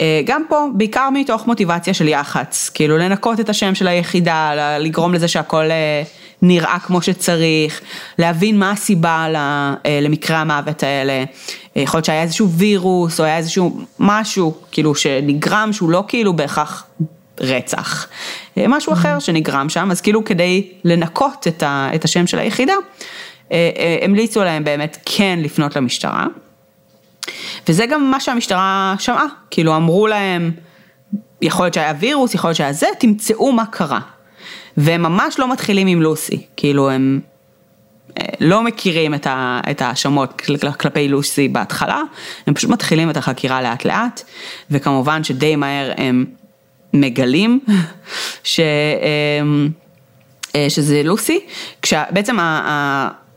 אה, גם פה, בעיקר מתוך מוטיבציה של יח"צ, כאילו לנקות את השם של היחידה, לגרום לזה שהכל נראה כמו שצריך, להבין מה הסיבה למקרה המוות האלה, יכול להיות שהיה איזשהו וירוס או היה איזשהו משהו, כאילו שנגרם שהוא לא כאילו בהכרח רצח, אה, משהו אחר שנגרם שם, אז כאילו כדי לנקות את, ה, את השם של היחידה, אה, אה, המליצו להם באמת כן לפנות למשטרה. וזה גם מה שהמשטרה שמעה, כאילו אמרו להם, יכול להיות שהיה וירוס, יכול להיות שהיה זה, תמצאו מה קרה. והם ממש לא מתחילים עם לוסי, כאילו הם לא מכירים את ההאשמות כלפי לוסי בהתחלה, הם פשוט מתחילים את החקירה לאט לאט, וכמובן שדי מהר הם מגלים ש, אמ, אה, שזה לוסי, כשבעצם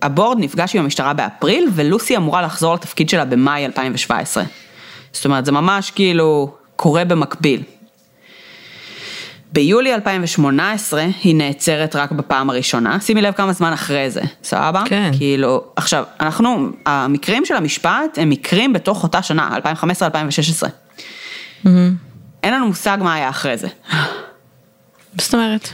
הבורד נפגש עם המשטרה באפריל ולוסי אמורה לחזור לתפקיד שלה במאי 2017. זאת אומרת זה ממש כאילו קורה במקביל. ביולי 2018 היא נעצרת רק בפעם הראשונה, שימי לב כמה זמן אחרי זה, סבבה? כן. כאילו, עכשיו, אנחנו, המקרים של המשפט הם מקרים בתוך אותה שנה, 2015-2016. Mm-hmm. אין לנו מושג מה היה אחרי זה. זאת אומרת?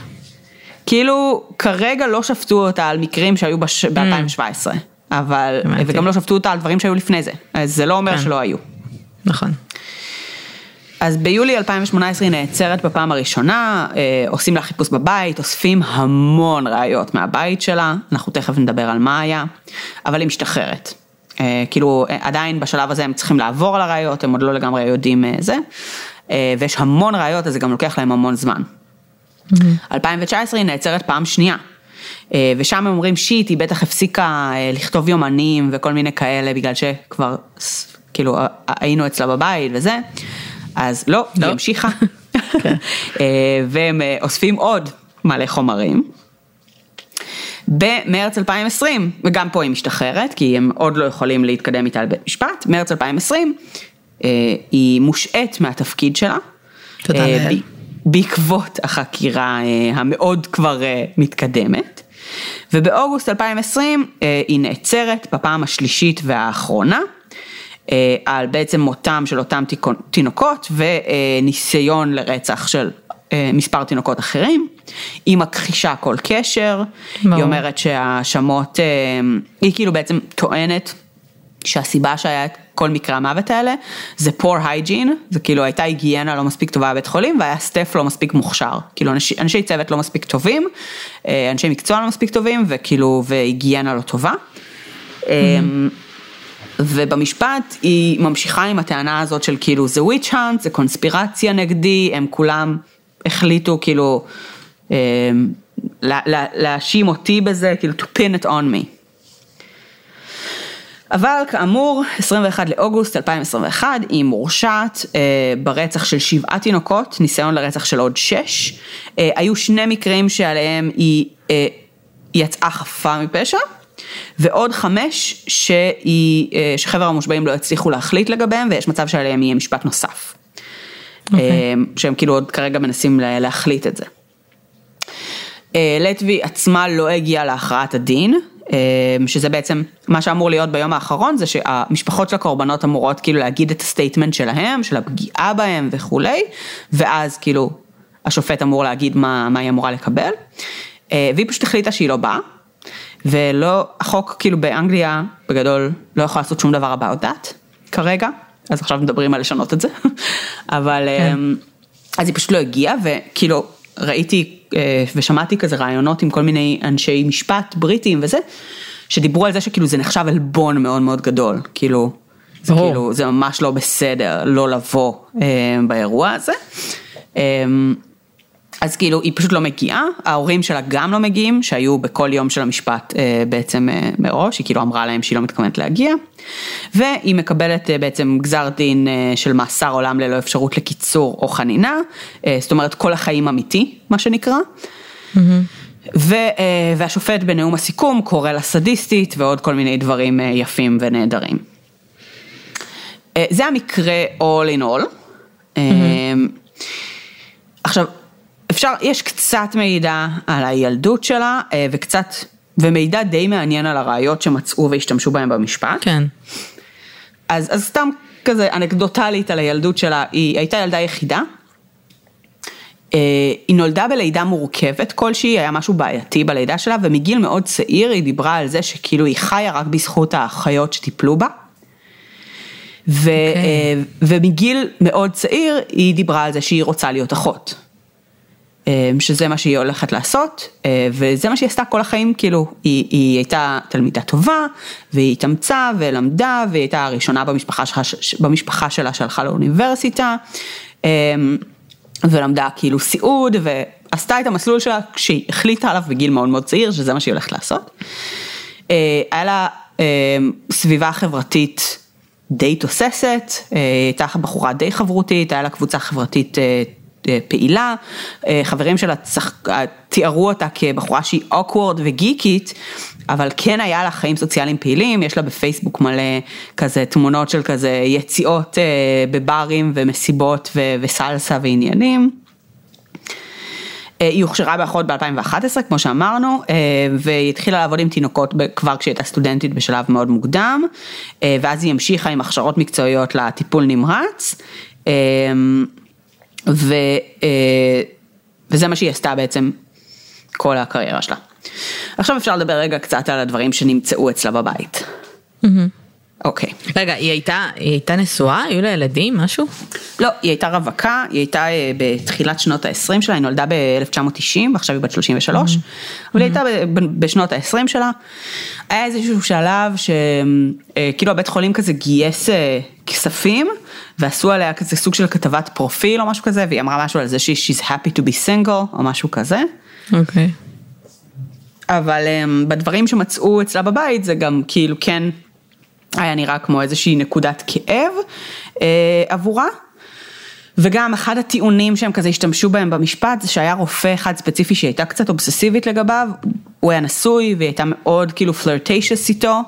כאילו, כרגע לא שפטו אותה על מקרים שהיו בש... Mm. ב-2017, אבל, וגם לא שפטו אותה על דברים שהיו לפני זה, אז זה לא אומר כן. שלא היו. נכון. אז ביולי 2018 היא נעצרת בפעם הראשונה, אה, עושים לה חיפוש בבית, אוספים המון ראיות מהבית שלה, אנחנו תכף נדבר על מה היה, אבל היא משתחררת. אה, כאילו עדיין בשלב הזה הם צריכים לעבור על הראיות, הם עוד לא לגמרי יודעים זה, אה, ויש המון ראיות, אז זה גם לוקח להם המון זמן. 2019 היא נעצרת פעם שנייה. אה, ושם הם אומרים שיט, היא בטח הפסיקה אה, לכתוב יומנים וכל מיני כאלה, בגלל שכבר, כאילו, היינו אצלה בבית וזה, אז לא, לא. היא המשיכה, כן. אה, והם אה, אוספים עוד מלא חומרים. במרץ 2020, וגם פה היא משתחררת, כי הם עוד לא יכולים להתקדם איתה לבית משפט, מרץ 2020, אה, היא מושעת מהתפקיד שלה. תודה אה, לאל. ב- בעקבות החקירה אה, המאוד כבר אה, מתקדמת. ובאוגוסט 2020 אה, היא נעצרת בפעם השלישית והאחרונה. אה, על בעצם מותם של אותם תינוקות וניסיון לרצח של אה, מספר תינוקות אחרים. היא מכחישה כל קשר, ברור. היא אומרת שההאשמות, אה, היא כאילו בעצם טוענת שהסיבה שהיה כל מקרי המוות האלה זה poor hygiene, זה כאילו הייתה היגיינה לא מספיק טובה בבית חולים והיה סטף לא מספיק מוכשר, כאילו אנשי, אנשי צוות לא מספיק טובים, אה, אנשי מקצוע לא מספיק טובים וכאילו והיגיינה לא טובה. אמ, ובמשפט היא ממשיכה עם הטענה הזאת של כאילו זה וויץ' האנט, זה קונספירציה נגדי, הם כולם החליטו כאילו אמ, לה- לה- להאשים אותי בזה, כאילו to pin it on me. אבל כאמור, 21 לאוגוסט 2021 היא מורשעת אה, ברצח של שבעה תינוקות, ניסיון לרצח של עוד שש. אה, היו שני מקרים שעליהם היא אה, יצאה חפה מפשע, ועוד חמש שהיא, אה, שחבר המושבעים לא הצליחו להחליט לגביהם, ויש מצב שעליהם יהיה משפט נוסף. אוקיי. אה, שהם כאילו עוד כרגע מנסים לה- להחליט את זה. אה, לטבי עצמה לא הגיעה להכרעת הדין, שזה בעצם מה שאמור להיות ביום האחרון, זה שהמשפחות של הקורבנות אמורות כאילו להגיד את ה statement שלהם, של הפגיעה בהם וכולי, ואז כאילו השופט אמור להגיד מה, מה היא אמורה לקבל, אה, והיא פשוט החליטה שהיא לא באה, ולא, החוק כאילו באנגליה בגדול לא יכול לעשות שום דבר about that כרגע, אז עכשיו מדברים על לשנות את זה, אבל כן. אמ, אז היא פשוט לא הגיעה וכאילו ראיתי אה, ושמעתי כזה רעיונות עם כל מיני אנשי משפט בריטים וזה, שדיברו על זה שכאילו זה נחשב עלבון מאוד מאוד גדול, כאילו, זה ברור. כאילו, זה ממש לא בסדר לא לבוא אה, באירוע הזה. אה, אז כאילו היא פשוט לא מגיעה, ההורים שלה גם לא מגיעים, שהיו בכל יום של המשפט אה, בעצם אה, מראש, היא כאילו אמרה להם שהיא לא מתכוונת להגיע, והיא מקבלת אה, בעצם גזר דין של מאסר עולם ללא אפשרות לקיצור או חנינה, זאת אומרת כל החיים אמיתי, מה שנקרא. ו, אה, והשופט בנאום הסיכום קורא לה סדיסטית ועוד כל מיני דברים יפים ונהדרים. זה המקרה all in all. אה, עכשיו, אפשר, יש קצת מידע על הילדות שלה אה, וקצת, ומידע די מעניין על הראיות שמצאו והשתמשו בהם במשפט. כן. אז, אז סתם כזה אנקדוטלית על הילדות שלה, היא הייתה ילדה יחידה. אה, היא נולדה בלידה מורכבת כלשהי, היה משהו בעייתי בלידה שלה, ומגיל מאוד צעיר היא דיברה על זה שכאילו היא חיה רק בזכות האחיות שטיפלו בה. ו, אוקיי. אה, ומגיל מאוד צעיר היא דיברה על זה שהיא רוצה להיות אחות. אה, שזה מה שהיא הולכת לעשות, אה, וזה מה שהיא עשתה כל החיים, כאילו, היא, היא הייתה תלמידה טובה, והיא התאמצה ולמדה, והיא הייתה הראשונה במשפחה, שלך, ש- במשפחה שלה שהלכה לאוניברסיטה, אה, ולמדה כאילו סיעוד, ועשתה את המסלול שלה כשהיא החליטה עליו בגיל מאוד מאוד צעיר, שזה מה שהיא הולכת לעשות. אה, היה לה אה, סביבה חברתית די תוססת, אה, הייתה בחורה די חברותית, היה לה קבוצה חברתית פעילה, אה, חברים שלה צח- אה, תיארו אותה כבחורה שהיא אוקוורד וגיקית, אבל כן היה לה חיים סוציאליים פעילים, יש לה בפייסבוק מלא כזה תמונות של כזה יציאות אה, בברים ומסיבות ו- וסלסה ועניינים. אה, היא הוכשרה באחות ב-2011, כמו שאמרנו, אה, והיא התחילה לעבוד עם תינוקות כבר כשהיא הייתה סטודנטית בשלב מאוד מוקדם, אה, ואז היא המשיכה עם הכשרות מקצועיות לטיפול נמרץ, אה, ו, אה, וזה מה שהיא עשתה בעצם כל הקריירה שלה. עכשיו אפשר לדבר רגע קצת על הדברים שנמצאו אצלה בבית. אוקיי. רגע, היא הייתה, היא הייתה נשואה? היו לה ילדים? משהו? לא, היא הייתה רווקה, היא הייתה אה, בתחילת שנות ה-20 שלה, היא נולדה ב-1990 ועכשיו היא בת 33, אבל היא הייתה ב- ב- בשנות ה-20 שלה. היה איזשהו שלב שכאילו הבית חולים כזה גייס אה, כספים ועשו עליה כזה סוג של כתבת פרופיל או משהו כזה, והיא אמרה משהו על זה שהיא she's happy to be single או משהו כזה. אוקיי. אבל um, בדברים שמצאו אצלה בבית זה גם כאילו כן היה נראה כמו איזושהי נקודת כאב uh, עבורה. וגם אחד הטיעונים שהם כזה השתמשו בהם במשפט זה שהיה רופא אחד ספציפי שהיא הייתה קצת אובססיבית לגביו, הוא היה נשוי והיא הייתה מאוד כאילו flirtatious איתו,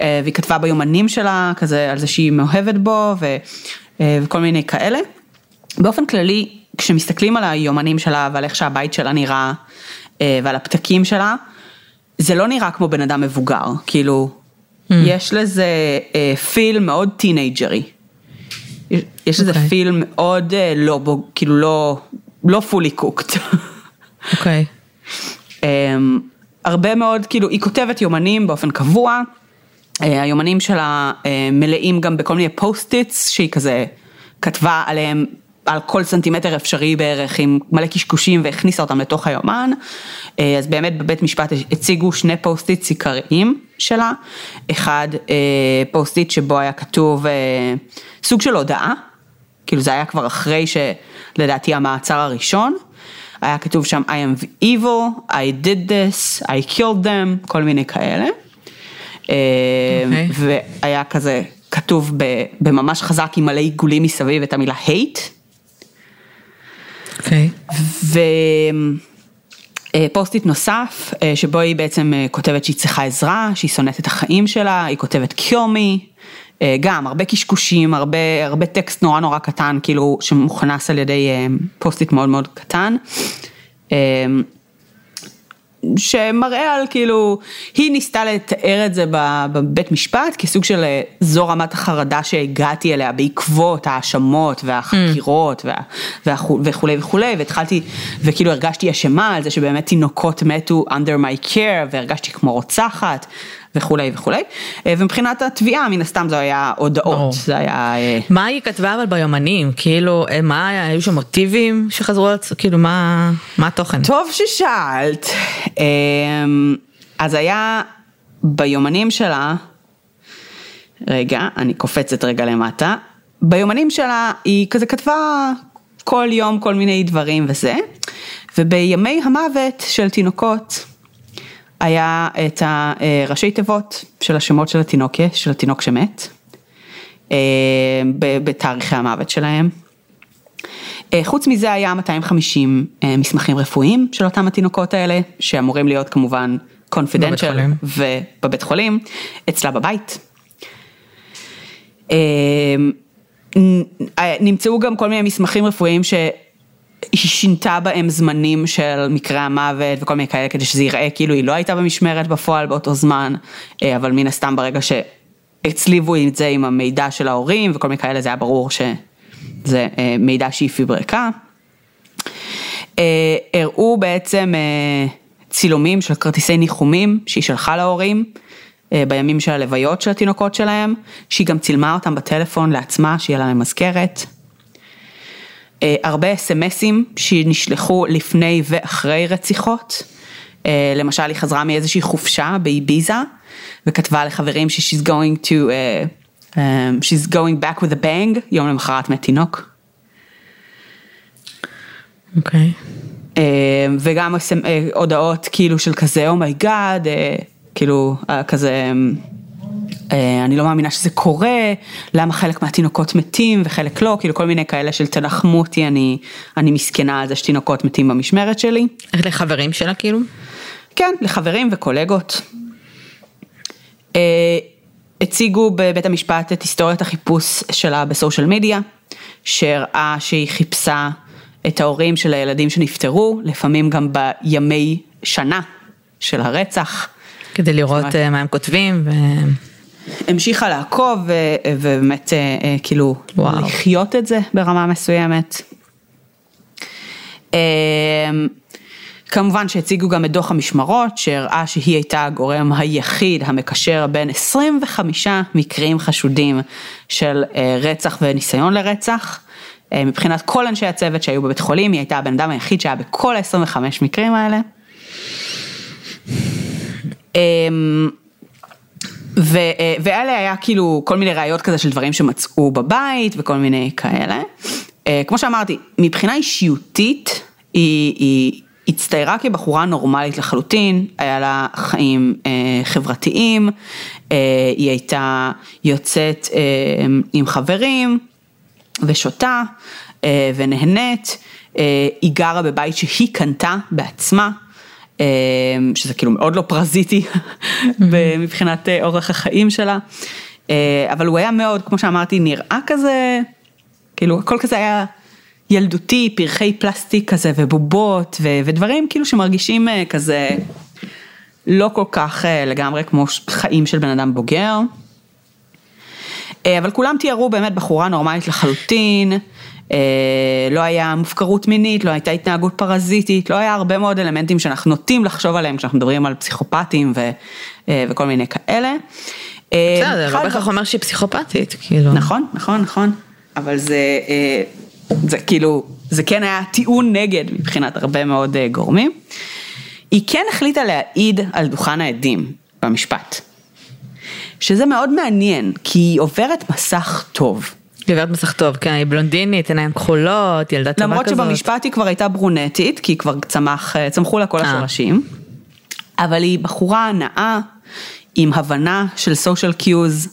אה, והיא כתבה ביומנים שלה כזה על זה שהיא מאוהבת בו ו, אה, וכל מיני כאלה. באופן כללי, כשמסתכלים על היומנים שלה ועל איך שהבית שלה נראה אה, ועל הפתקים שלה, זה לא נראה כמו בן אדם מבוגר, כאילו, mm. יש לזה feel מאוד teenagery. יש לזה okay. אוקיי. feel מאוד לא, בו, כאילו לא, לא fully cooked. אוקיי. אמ, הרבה מאוד, כאילו, היא כותבת יומנים באופן קבוע, היומנים שלה מלאים גם בכל מיני Post-its שהיא כזה כתבה עליהם על כל סנטימטר אפשרי בערך עם מלא קשקושים והכניסה אותם לתוך היומן. אה, אז באמת בבית משפט הציגו שני Post-it עיקריים שלה, אחד אה, Post-it שבו היה כתוב אה, סוג של הודעה, כאילו זה היה כבר אחרי שלדעתי המעצר הראשון, היה כתוב שם I am evil, I did this, I killed them, כל מיני כאלה. Okay. אוקיי. והיה כזה כתוב בממש חזק עם מלא עיגולים מסביב את המילה hate. אוקיי. ו Post-it נוסף, אה, שבו היא בעצם אה, כותבת שהיא צריכה עזרה, שהיא שונאת את החיים שלה, היא כותבת me, אה, גם הרבה קשקושים, הרבה, הרבה טקסט נורא נורא קטן, כאילו שמוכנס על ידי פוסט-איט מאוד מאוד קטן. שמראה על כאילו, היא ניסתה לתאר את זה בבית משפט כסוג של אה, זו רמת החרדה שהגעתי אליה בעקבות ההאשמות והחקירות mm. וה, וכולי וכולי והתחלתי וכאילו הרגשתי אשמה על זה שבאמת תינוקות מתו under my care והרגשתי כמו רוצחת וכולי וכולי, אה, ומבחינת התביעה מן הסתם זה היה הודעות, זה היה... אה, מה היא כתבה אבל ביומנים, כאילו, אה, מה, היו שם מוטיבים שחזרו, כאילו, מה, מה התוכן? טוב ששאלת, אז היה ביומנים שלה, רגע, אני קופצת רגע למטה, ביומנים שלה היא כזה כתבה כל יום כל מיני דברים וזה, ובימי המוות של תינוקות, היה את הראשי תיבות של השמות של התינוקה, של התינוק שמת, אה, בתאריכי המוות שלהם. אה, חוץ מזה היה 250 אה, מסמכים רפואיים של אותם התינוקות האלה, שאמורים להיות כמובן קונפידנציאל ובבית חולים, אצלה בבית. נמצאו גם כל מיני מסמכים רפואיים ש... היא שינתה בהם זמנים של מקרה המוות וכל מיני כאלה כדי שזה ייראה כאילו היא לא הייתה במשמרת בפועל באותו זמן, אה, אבל מן הסתם ברגע שהצליבו את זה עם המידע של ההורים וכל מיני כאלה זה היה ברור שזה אה, מידע שהיא פיברקה. אה, הראו בעצם צילומים של כרטיסי ניחומים שהיא שלחה להורים. בימים של הלוויות של התינוקות שלהם, שהיא גם צילמה אותם בטלפון לעצמה, שיהיה לה ממזכרת. אה, הרבה אסמסים שנשלחו לפני ואחרי רציחות. אה, למשל היא חזרה מאיזושהי חופשה באיביזה וכתבה לחברים ש- she's going to, uh, um, she's going back with a bang, יום למחרת מת תינוק. אוקיי. Okay. וגם הודעות כאילו של כזה oh my God, oh כאילו כזה אה, אני לא מאמינה שזה קורה, למה חלק מהתינוקות מתים וחלק לא, כאילו כל מיני כאלה של תנחמו אותי, אני, אני מסכנה על זה שתינוקות מתים במשמרת שלי. לחברים שלה כאילו? כן, לחברים וקולגות. אה, הציגו בבית המשפט את היסטוריית החיפוש שלה בסושיאל מדיה, שהראה שהיא חיפשה את ההורים של הילדים שנפטרו, לפעמים גם בימי שנה של הרצח. כדי לראות שמה... אה, מה הם כותבים. ו... המשיכה לעקוב ובאמת אה, אה, כאילו וואו. לחיות את זה ברמה מסוימת. אה, כמובן שהציגו גם את דוח המשמרות שהראה שהיא הייתה הגורם היחיד המקשר בין 25 מקרים חשודים של רצח וניסיון לרצח. מבחינת כל אנשי הצוות שהיו בבית חולים היא הייתה הבן אדם היחיד שהיה בכל ה-25 מקרים האלה. ו, אה, ואלה היה כאילו כל מיני ראיות כזה של דברים שמצאו בבית וכל מיני כאלה. אה, כמו שאמרתי, מבחינה אישיותית היא, היא הצטיירה כבחורה נורמלית לחלוטין, היה לה חיים אה, חברתיים, היא הייתה יוצאת עם חברים ושותה, ונהנית, היא גרה בבית שהיא קנתה בעצמה, שזה כאילו מאוד לא פרזיטי מבחינת אה, אורח החיים שלה, אה, אבל הוא היה מאוד, כמו שאמרתי, נראה כזה, כאילו הכל כזה היה ילדותי, פרחי פלסטיק כזה ובובות ו- ודברים כאילו שמרגישים אה, כזה לא כל כך לגמרי כמו חיים של בן אדם בוגר. אבל כולם תיארו באמת בחורה נורמלית לחלוטין, לא היה מופקרות מינית, לא הייתה התנהגות פרזיטית, לא היה הרבה מאוד אלמנטים שאנחנו נוטים לחשוב עליהם כשאנחנו מדברים על פסיכופטים ו- אה, וכל מיני כאלה. אה, בסדר, זה לא בהכרח אומר שהיא פסיכופתית, כאילו. נכון, נכון, נכון, אבל זה, אה, זה כאילו, זה כן היה טיעון נגד מבחינת הרבה מאוד אה, גורמים. היא כן החליטה להעיד על דוכן העדים במשפט. שזה מאוד מעניין, כי היא עוברת מסך טוב. גברת מסך טוב, כן, היא בלונדינית, עיניים כחולות, ילדה טובה למרות כזאת. שבמשפט היא כבר הייתה ברונטית, כי כבר צמח, אה, צמחו לה כל אה. השורשים. אבל היא בחורה נאה, עם הבנה של social cues,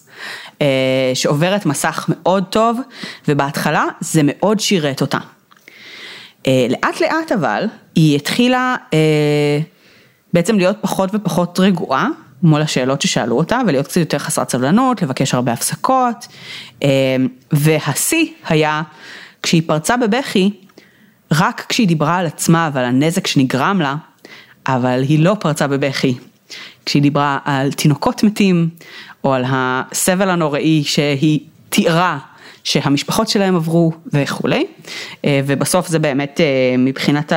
אה, שעוברת מסך מאוד טוב, ובהתחלה זה מאוד שירת אותה. אה, לאט לאט אבל, היא התחילה אה, בעצם להיות פחות ופחות רגועה מול השאלות ששאלו אותה, ולהיות קצת יותר חסרת סבלנות, לבקש הרבה הפסקות, אה, והשיא היה כשהיא פרצה בבכי, רק כשהיא דיברה על עצמה ועל הנזק שנגרם לה, אבל היא לא פרצה בבכי. כשהיא דיברה על תינוקות מתים, או על הסבל הנוראי שהיא תיארה שהמשפחות שלהם עברו וכולי, אה, ובסוף זה באמת אה, מבחינת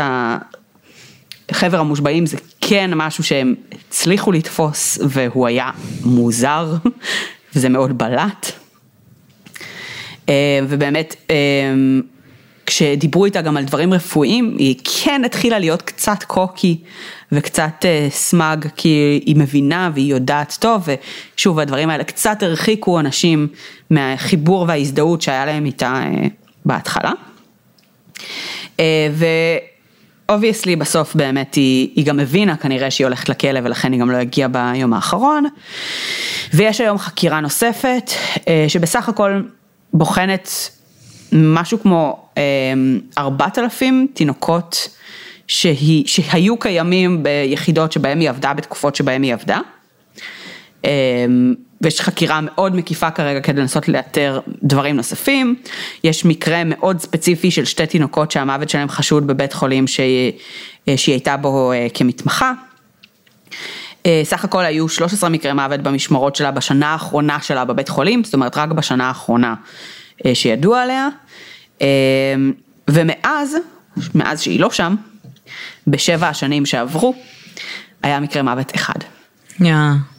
חבר המושבעים זה כן משהו שהם הצליחו לתפוס והוא היה מוזר וזה מאוד בלט. אה, ובאמת אה, כשדיברו איתה גם על דברים רפואיים היא כן התחילה להיות קצת קוקי וקצת אה, סמאג כי היא מבינה והיא יודעת טוב ושוב הדברים האלה קצת הרחיקו אנשים מהחיבור וההזדהות שהיה להם איתה בהתחלה. ו... obviously בסוף באמת היא, היא גם הבינה כנראה שהיא הולכת לכלא ולכן היא גם לא הגיעה ביום האחרון. ויש היום חקירה נוספת שבסך הכל בוחנת משהו כמו ארבעת אלפים תינוקות שהיא, שהיו קיימים ביחידות שבהם היא עבדה בתקופות שבהם היא עבדה. ויש חקירה מאוד מקיפה כרגע כדי לנסות לאתר דברים נוספים. יש מקרה מאוד ספציפי של שתי תינוקות שהמוות שלהם חשוד בבית חולים שהיא, שהיא הייתה בו כמתמחה. סך הכל היו 13 מקרי מוות במשמרות שלה בשנה האחרונה שלה בבית חולים, זאת אומרת רק בשנה האחרונה שידוע עליה. ומאז, מאז שהיא לא שם, בשבע השנים שעברו, היה מקרה מוות אחד. Yeah.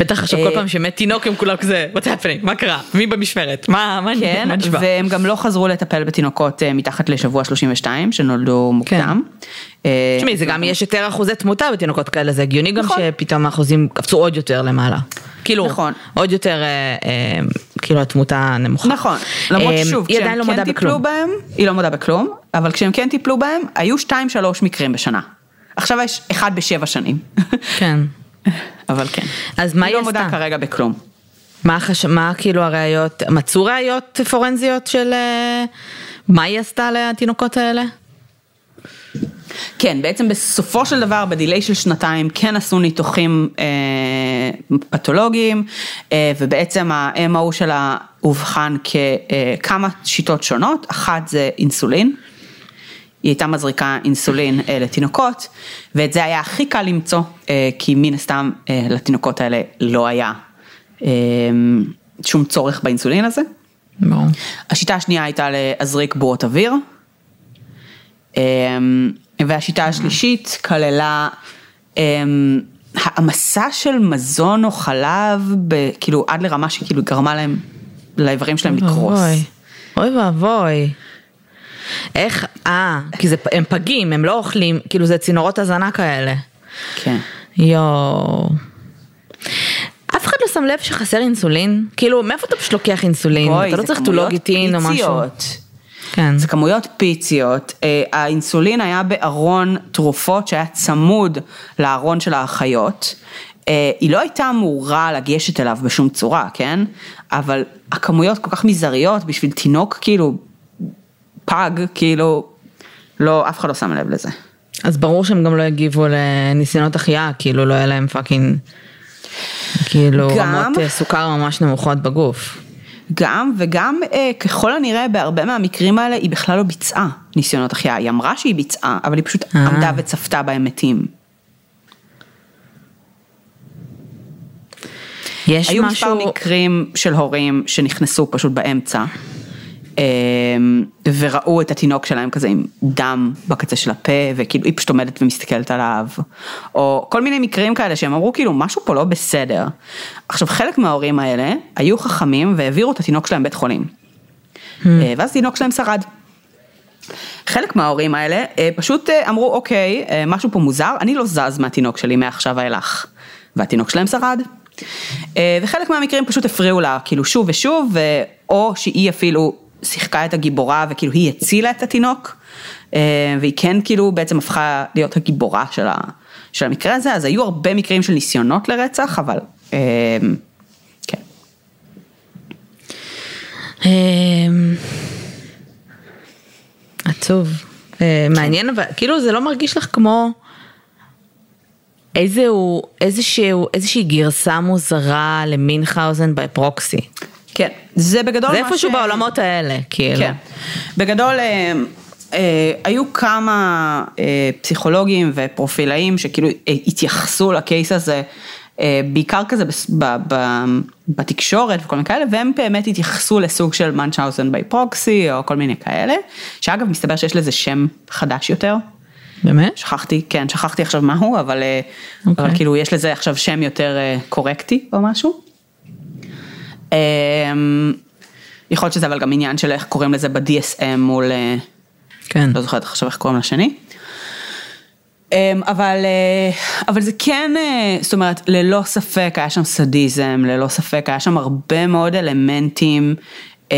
בטח עכשיו כל פעם שמת תינוק הם כולם כזה, what's happening, מה קרה, מי במשמרת, מה, כן, נשבע. והם גם לא חזרו לטפל בתינוקות מתחת לשבוע 32 שנולדו מוקדם. תשמעי, זה גם יש יותר אחוזי תמותה בתינוקות כאלה, זה הגיוני גם נכון. שפתאום האחוזים קפצו עוד יותר למעלה. כאילו, נכון. עוד יותר, אה, אה, כאילו התמותה נמוכה. נכון, למרות אה, ששוב, כשהם לא כן טיפלו. בהם, היא לא מודה בכלום, אבל כשהם כן טיפלו בהם, היו 2-3 מקרים בשנה. עכשיו יש אחד בשבע שנים. כן. אבל כן. אז מה היא היא לא מודה עשתה? כרגע בכלום. מה, חש... מה כאילו הראיות, מצאו ראיות פורנזיות של אה, מה היא עשתה לתינוקות האלה? כן, בעצם בסופו של דבר, בדיליי של שנתיים, כן עשו ניתוחים אה, פתולוגיים, אה, ובעצם ה-MO שלה אובחן ככמה שיטות שונות, אחת זה אינסולין. היא הייתה מזריקה אינסולין אה, לתינוקות, ואת זה היה הכי קל למצוא, אה, כי מן הסתם אה, לתינוקות האלה לא היה שום צורך באינסולין הזה. ברור. השיטה השנייה הייתה להזריק בועות אוויר. והשיטה השלישית כללה העמסה של מזון או חלב, ב- כאילו עד לרמה שכאילו גרמה להם, לאיברים שלהם לקרוס. אוי ואבוי. איך, אה, כי זה, הם פגים, הם לא אוכלים, כאילו זה צינורות הזנה כאלה. כן. יואו. אף אחד לא שם לב שחסר אינסולין? כאילו, מאיפה אתה פשוט לוקח אינסולין? בואי, אתה לא צריך טולוגיטין או משהו. כן. זה כמויות פיציות, אה, האינסולין היה בארון תרופות שהיה צמוד לארון של האחיות. אה, היא לא הייתה אמורה לגשת אליו בשום צורה, כן? אבל הכמויות כל כך מזעריות בשביל תינוק כאילו פג, כאילו, לא, אף אחד לא שם לב לזה. אז ברור שהם גם לא יגיבו לניסיונות החייאה, כאילו לא יהיה להם fucking, כאילו גם- רמות אה, סוכר ממש נמוכות בגוף. גם וגם אה, ככל הנראה בהרבה מהמקרים האלה היא בכלל לא ביצעה ניסיונות החייאה, היא אמרה שהיא ביצעה, אבל היא פשוט אה. עמדה וצפתה בהם מתים. יש היו משהו, מספר מקרים של הורים שנכנסו פשוט באמצע, וראו את התינוק שלהם כזה עם דם בקצה של הפה, וכאילו היא פשוט עומדת ומסתכלת עליו, או כל מיני מקרים כאלה שהם אמרו כאילו משהו פה לא בסדר. עכשיו חלק מההורים האלה היו חכמים והעבירו את התינוק שלהם בית חולים, אה, ואז התינוק שלהם שרד. חלק מההורים האלה אה, פשוט אה, אמרו אוקיי, משהו פה מוזר, אני לא זז מהתינוק שלי מעכשיו ואילך. והתינוק שלהם שרד. וחלק מהמקרים פשוט הפריעו לה, כאילו שוב ושוב, או שהיא אפילו שיחקה את הגיבורה וכאילו היא הצילה את התינוק, אה, והיא כן כאילו בעצם הפכה להיות הגיבורה של, ה- של המקרה הזה, אז היו הרבה מקרים של ניסיונות לרצח, אבל אה, כן. אמ, עצוב, אה, מעניין אבל כאילו זה לא מרגיש לך כמו איזהו, איזשהו, איזושהי גרסה מוזרה למינכאוזן בפרוקסי. כן, זה בגדול זה איפשהו ש- בעולמות האלה, כאילו. כן. בגדול, אה, אה, היו כמה אה, פסיכולוגים ופרופילאים שכאילו אה, התייחסו לקייס הזה, אה, בעיקר כזה בס- ב, ב, בתקשורת וכל מיני כאלה, והם באמת התייחסו לסוג של מנצ'אוזן בי פרוקסי או כל מיני כאלה, שאגב מסתבר שיש לזה שם חדש יותר. באמת? שכחתי, כן, שכחתי עכשיו מהו, אבל, אה, אוקיי. אבל כאילו יש לזה עכשיו שם יותר אה, קורקטי או משהו. אה, יכול להיות שזה אבל גם עניין של איך קוראים לזה ב-DSM מול, אה, כן. לא זוכרת עכשיו איך קוראים לשני. אה, אבל, אה, אבל זה כן, אה, זאת אומרת, ללא ספק היה שם סדיזם, ללא ספק היה שם הרבה מאוד אלמנטים אה,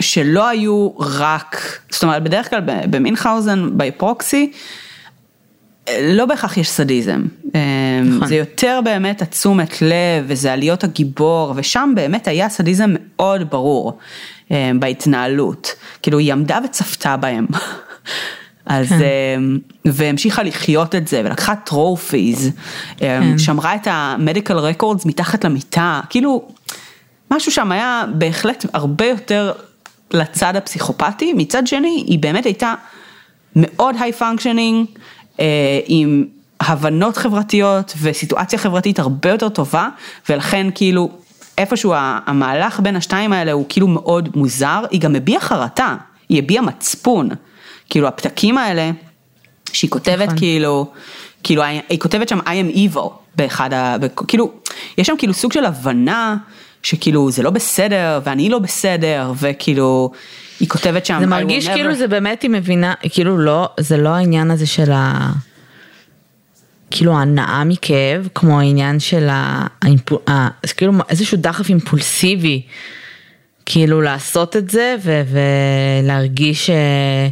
שלא היו רק, זאת אומרת, בדרך כלל במינכאוזן, בפרוקסי, אה, לא בהכרח יש סדיזם. אה, נכון. זה יותר באמת התשומת לב, וזה עליות הגיבור, ושם באמת היה סדיזם מאוד ברור אה, בהתנהלות. כאילו, היא עמדה וצפתה בהם. אז, כן. אה, והמשיכה לחיות את זה, ולקחה טרופיז, כן. שמרה את המדיקל רקורדס מתחת למיטה, כאילו, משהו שם היה בהחלט הרבה יותר לצד הפסיכופתי, מצד שני היא באמת הייתה מאוד high functioning, עם הבנות חברתיות וסיטואציה חברתית הרבה יותר טובה, ולכן כאילו איפשהו המהלך בין השתיים האלה הוא כאילו מאוד מוזר, היא גם הביעה חרטה, היא הביעה מצפון, כאילו הפתקים האלה, שהיא כותבת נכון. כאילו, כאילו היא כותבת שם I am evil באחד ה... כאילו, יש שם כאילו סוג של הבנה שכאילו זה לא בסדר ואני לא בסדר וכאילו, היא כותבת שם זה מרגיש never- כאילו זה באמת היא מבינה, כאילו לא, זה לא העניין הזה של ה... כאילו ההנאה מכאב, כמו העניין של ה... האימפול... ה... זה כאילו איזשהו דחף אימפולסיבי, כאילו לעשות את זה ו... ולהרגיש... אה,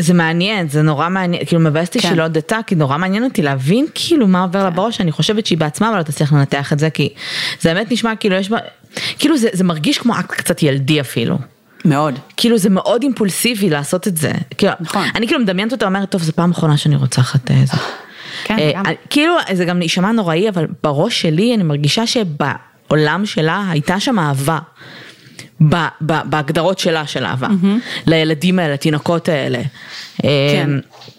זה מעניין, זה נורא מעניין, כאילו מבאס אותי כן. שהיא לא הודתה, כי נורא מעניין אותי להבין כאילו מה עובר לה בראש, אני חושבת שהיא בעצמה אבל לא תצליח לנתח את זה, כי זה באמת נשמע כאילו יש בה, כאילו זה, זה מרגיש כמו אקט קצת ילדי אפילו. מאוד. כאילו זה מאוד אימפולסיבי לעשות את זה. כאילו, נכון. אני כאילו מדמיינת אותה אומרת, טוב, זו פעם אחרונה שאני רוצחת אה, זה. כן, אה, גם. כאילו, זה גם יישמע נוראי, אבל בראש שלי אני מרגישה שבעולם שלה הייתה שם אהבה. ב- ב- בהגדרות שלה של אהבה. לילדים האלה, לתינוקות האלה. כן. אה,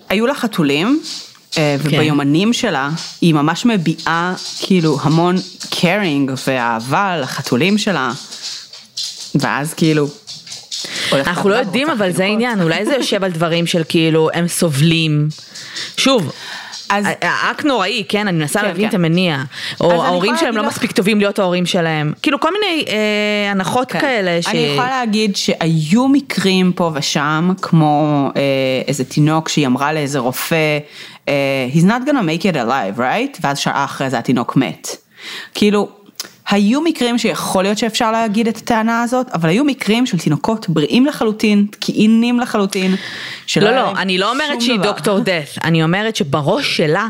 היו לה חתולים, אה, וביומנים שלה היא ממש מביעה כאילו המון caring ואהבה לחתולים שלה, ואז כאילו... אנחנו לא יודעים, אבל זה. העניין, אולי זה יושב על דברים של כאילו, הם סובלים. שוב, אז- האקט נוראי, כן, אני מנסה כן, להבין כן. את המניע. או ההורים שלהם לא לך- מספיק טובים להיות ההורים שלהם. כאילו כל מיני אה, הנחות כן. כאלה. ש- אני יכולה להגיד שהיו מקרים פה ושם, כמו אה, איזה תינוק שהיא אמרה לאיזה רופא, אה, he's not gonna make it alive, right? ואז שעה אחרי זה התינוק מת. כאילו, היו מקרים שיכול להיות שאפשר להגיד את הטענה הזאת, אבל היו מקרים של תינוקות בריאים לחלוטין, תקינים לחלוטין, לא, לא, אני לא אומרת שהיא. דוקטור דף, אני אומרת שבראש שלה,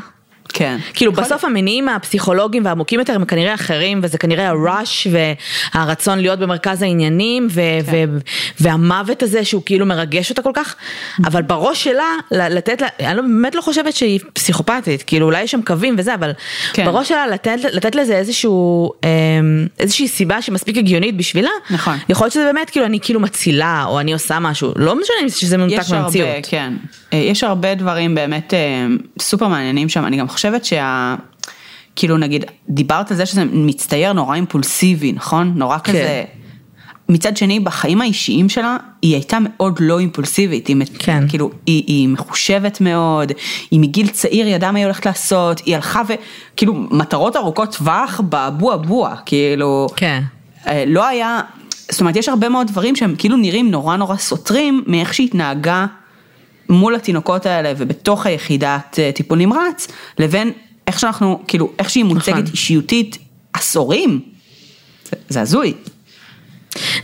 כן. כאילו בסוף המניעים הפסיכולוגיים והעמוקים יותר הם כנראה אחרים, וזה כנראה הראש והרצון להיות במרכז העניינים, ו- כן. ו- והמוות הזה שהוא כאילו מרגש אותה כל כך, אבל בראש שלה, לתת לה, אני לא- באמת לא חושבת שהיא פסיכופתית, כאילו אולי יש שם קווים וזה, אבל כן. בראש שלה לתת, לתת לזה איזשהו, אמ, איזושהי סיבה שמספיק הגיונית בשבילה, נכון. יכול להיות שזה באמת כאילו אני כאילו מצילה, או אני עושה משהו, לא משנה שזה מנותק יש הרבה, מהמציאות. כן. אה, יש הרבה דברים באמת אה, סופר מעניינים שם, אני גם חושבת שה... כאילו נגיד, דיברת על זה שזה מצטייר נורא אימפולסיבי, נכון? נורא כן. כזה... מצד שני, בחיים האישיים שלה, היא הייתה מאוד לא אימפולסיבית, היא, כן. כאילו, היא, היא מחושבת מאוד, היא מגיל צעיר ידעה מה היא הולכת לעשות, היא הלכה ו... כאילו, מטרות ארוכות טווח באבו אבוה, כאילו... כן. אה, לא היה, זאת אומרת, יש הרבה מאוד דברים שהם כאילו נראים נורא נורא סותרים מאיך שהיא התנהגה מול התינוקות האלה ובתוך היחידת אה, טיפול נמרץ, לבין איך שאנחנו, כאילו, איך שהיא מוצגת נכון. אישיותית עשורים. זה, זה הזוי.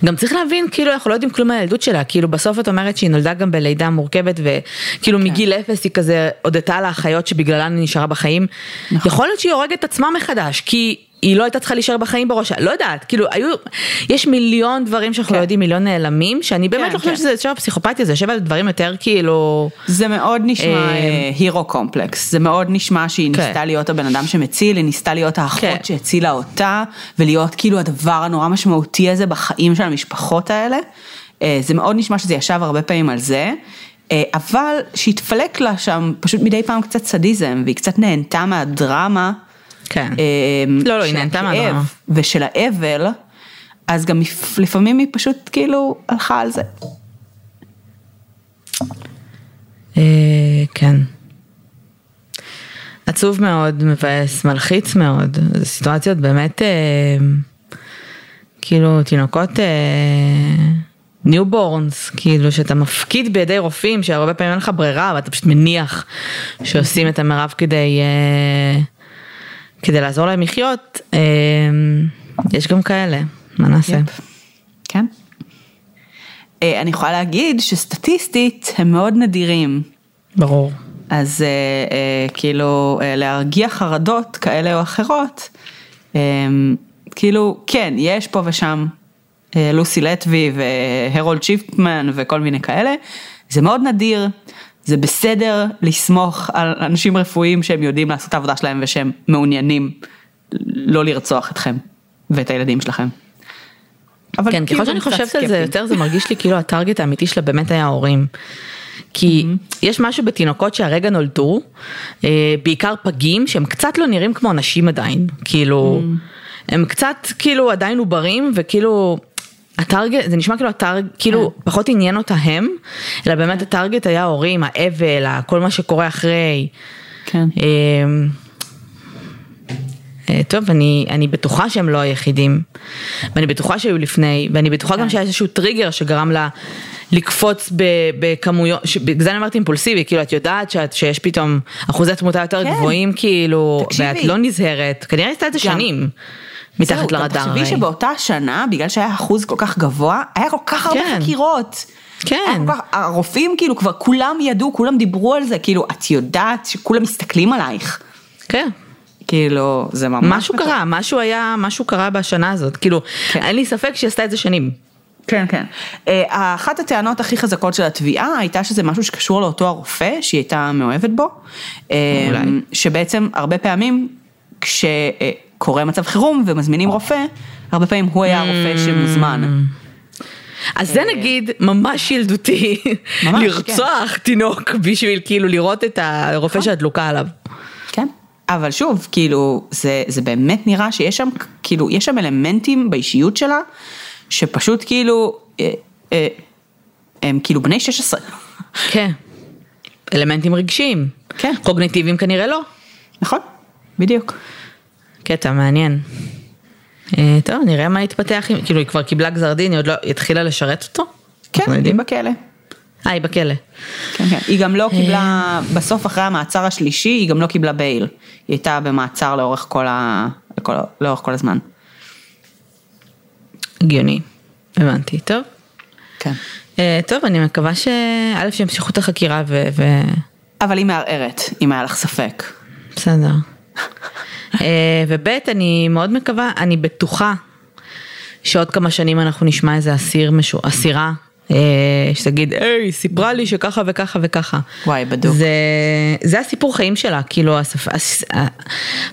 גם צריך להבין, כאילו אנחנו לא יודעים כלום מהילדות שלה, כאילו בסוף את אומרת שהיא נולדה גם בלידה מורכבת וכאילו כן. מגיל אפס היא כזה הודתה לאחיות שבגללן היא נשארה בחיים. נכון. יכול להיות שהיא הורגת עצמה מחדש, כי היא לא הייתה צריכה להישאר בחיים בראש, שלה, לא יודעת, כאילו היו, יש מיליון דברים שאנחנו כן. לא יודעים, מיליון נעלמים, שאני באמת כן, לא חושבת כן. שזה יושב בפסיכופתיה, זה יושב על דברים יותר כאילו, זה מאוד נשמע אה, הירו קומפלקס, זה מאוד נשמע שהיא כן. ניסתה להיות הבן אדם שמציל, היא ניסתה להיות האחות כן. שהצילה אותה, ולהיות כאילו הדבר הנורא משמעותי הזה בחיים של המשפחות האלה. אה, זה מאוד נשמע שזה ישב הרבה פעמים על זה, אה, אבל שהתפלק לה שם פשוט מדי פעם קצת סדיזם, והיא קצת נהנתה מהדרמה. כן. אה, לא, לא, היא נהנתה מהדרמה. ושל האבל, אז גם לפ- לפעמים היא פשוט כאילו הלכה על זה. אה, כן. עצוב מאוד, מבאס, מלחיץ מאוד, זה סיטואציות באמת, אה, כאילו תינוקות newborns, כאילו שאתה מפקיד בידי רופאים שהרבה פעמים אין לך ברירה ואתה פשוט מניח שעושים את המרב כדי, אה, כדי לעזור להם לחיות, אה, יש גם כאלה, מה נעשה? יפ. כן. אה, אני יכולה להגיד שסטטיסטית הם מאוד נדירים. ברור. אז אה, אה, כאילו אה, להרגיע חרדות כאלה או אחרות, אה, כאילו כן, יש פה ושם אה, לוסי לטבי והרולד שיפטמן וכל מיני כאלה, זה מאוד נדיר, זה בסדר לסמוך על אנשים רפואיים שהם יודעים לעשות את העבודה שלהם ושהם מעוניינים לא לרצוח אתכם ואת הילדים שלכם. אבל כן, כאילו ככל שאני קצת חושבת על זה. יותר, זה מרגיש לי כאילו הטארגט האמיתי שלה באמת היה ההורים. כי יש משהו בתינוקות שהרגע נולדו, אה, בעיקר פגים, שהם קצת לא נראים כמו אנשים עדיין, כאילו, הם קצת כאילו עדיין עוברים, וכאילו, הטארגט, זה נשמע כאילו הטארגט, כאילו פחות עניין אותה הם, אלא באמת הטארגט היה ההורים, האבל, כל מה שקורה אחרי. כן. אמ, אה, טוב, אני, אני בטוחה שהם לא היחידים, ואני בטוחה שהיו לפני, ואני בטוחה גם כן. שהיה איזשהו טריגר שגרם לה לקפוץ בכמויות, בגלל זה אני אמרתי אימפולסיבי, כאילו את יודעת שאת, שיש פתאום אחוזי תמותה יותר כן. גבוהים כאילו, תקשיבי. ואת לא נזהרת, כנראה עשתה את זה שנים, מתחת זהו, לרדאר. תחשבי הרי. שבאותה שנה, בגלל שהיה אחוז כל כך גבוה, היה כל כך הרבה כן. חקירות. כן. כך- הרופאים כאילו כבר כולם ידעו, כולם דיברו על זה, כאילו, את יודעת שכולם מסתכלים עלייך. כן. כאילו, זה ממש... משהו קרה, משהו היה, משהו קרה בשנה הזאת, כאילו, כן. אין לי ספק שהיא עשתה את זה שנים. כן, כן. אה, אחת הטענות הכי חזקות של התביעה הייתה שזה משהו שקשור לאותו הרופא שהיא הייתה מאוהבת בו. אה, אולי. שבעצם הרבה פעמים כשקורה מצב חירום ומזמינים רופא, הרבה פעמים הוא היה הרופא שמוזמן. אז זה נגיד ממש ילדותי, אה, ממש, לרצוח תינוק בשביל כאילו לראות את הרופא שאת דלוקה עליו. כן. אבל שוב, כאילו, זה, זה באמת נראה שיש שם, כאילו, יש שם אלמנטים באישיות שלה, שפשוט כאילו, אה, אה, הם כאילו בני 16. כן. אלמנטים רגשיים. כן. קוגניטיביים כנראה לא. נכון? בדיוק. קטע מעניין. אה, טוב, נראה מה יתפתח, כאילו היא כבר קיבלה גזר דין, היא עוד לא, התחילה לשרת אותו? כן, היא? בכלא. אה, היא בכלא. כן, כן. היא גם לא קיבלה, בסוף אחרי המעצר השלישי, היא גם לא קיבלה בייל. היא הייתה במעצר לאורך כל, ה... לאורך כל הזמן. הגיוני. הבנתי, טוב. כן. אה, טוב, אני מקווה שא' שימשיכו את החקירה ו... ו... אבל היא מערערת, אם היה לך ספק. בסדר. אה, וב' אני מאוד מקווה, אני בטוחה שעוד כמה שנים אנחנו נשמע איזה אסיר, משו, אסירה, אה, שתגיד, היי, סיפרה לי שככה וככה וככה. וואי, בדוק. זה, זה הסיפור חיים שלה, כאילו השפ... הס...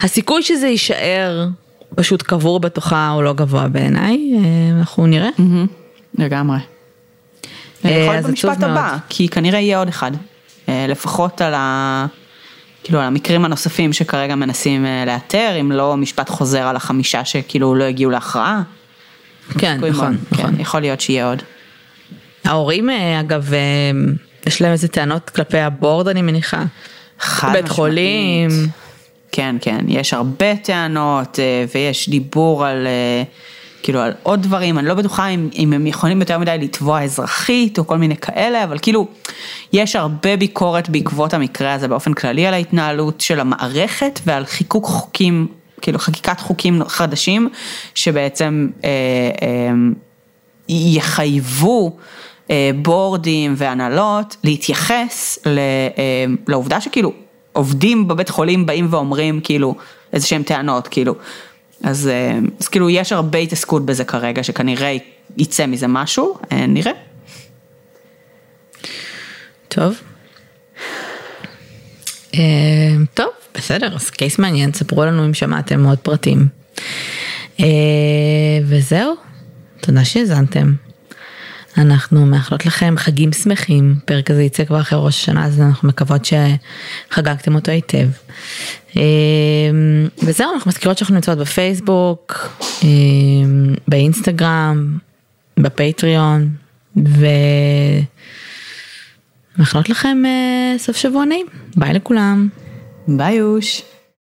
הסיכוי שזה יישאר פשוט קבור בתוכה הוא לא גבוה בעיניי, אה, אנחנו נראה. לגמרי. אה, יכול להיות אז במשפט. הבא, כי כנראה יהיה עוד אחד. אה, לפחות על ה... כאילו על המקרים הנוספים שכרגע מנסים לאתר, אם לא משפט חוזר על החמישה שכאילו לא הגיעו להכרעה. כן, נכון, מאוד, נכון. כן, יכול להיות שיהיה עוד. ההורים אגב, יש להם איזה טענות כלפי הבורד אני מניחה. חד בית משמעית. חולים. כן, כן, יש הרבה טענות אה, ויש דיבור על, אה, כאילו על עוד דברים, אני לא בטוחה אם, אם הם יכולים יותר מדי לתבוע אזרחית או כל מיני כאלה, אבל כאילו, יש הרבה ביקורת בעקבות המקרה הזה באופן כללי על ההתנהלות של המערכת ועל חיקוק חוקים, כאילו חקיקת חוקים חדשים, שבעצם אה, אה, יחייבו אה, בורדים והנהלות להתייחס לעובדה שכאילו עובדים בבית חולים באים ואומרים כאילו איזה שהם טענות כאילו. אז, אה, אז כאילו יש הרבה התעסקות בזה כרגע שכנראה יצא מזה משהו, אה, נראה. טוב. אה, טוב, בסדר, אז קייס מעניין, ספרו לנו אם שמעתם עוד פרטים. וזהו, תודה שהאזנתם. אנחנו מאחלות לכם חגים שמחים, פרק הזה יצא כבר אחרי ראש השנה, אז אנחנו מקוות שחגגתם אותו היטב. אה, וזהו, אנחנו מזכירות שאנחנו נמצאות בפייסבוק, אה, באינסטגרם, בפטריון, ו... מאחלות לכם אה, סוף שבוע נעים, ביי לכולם. ביי יוש.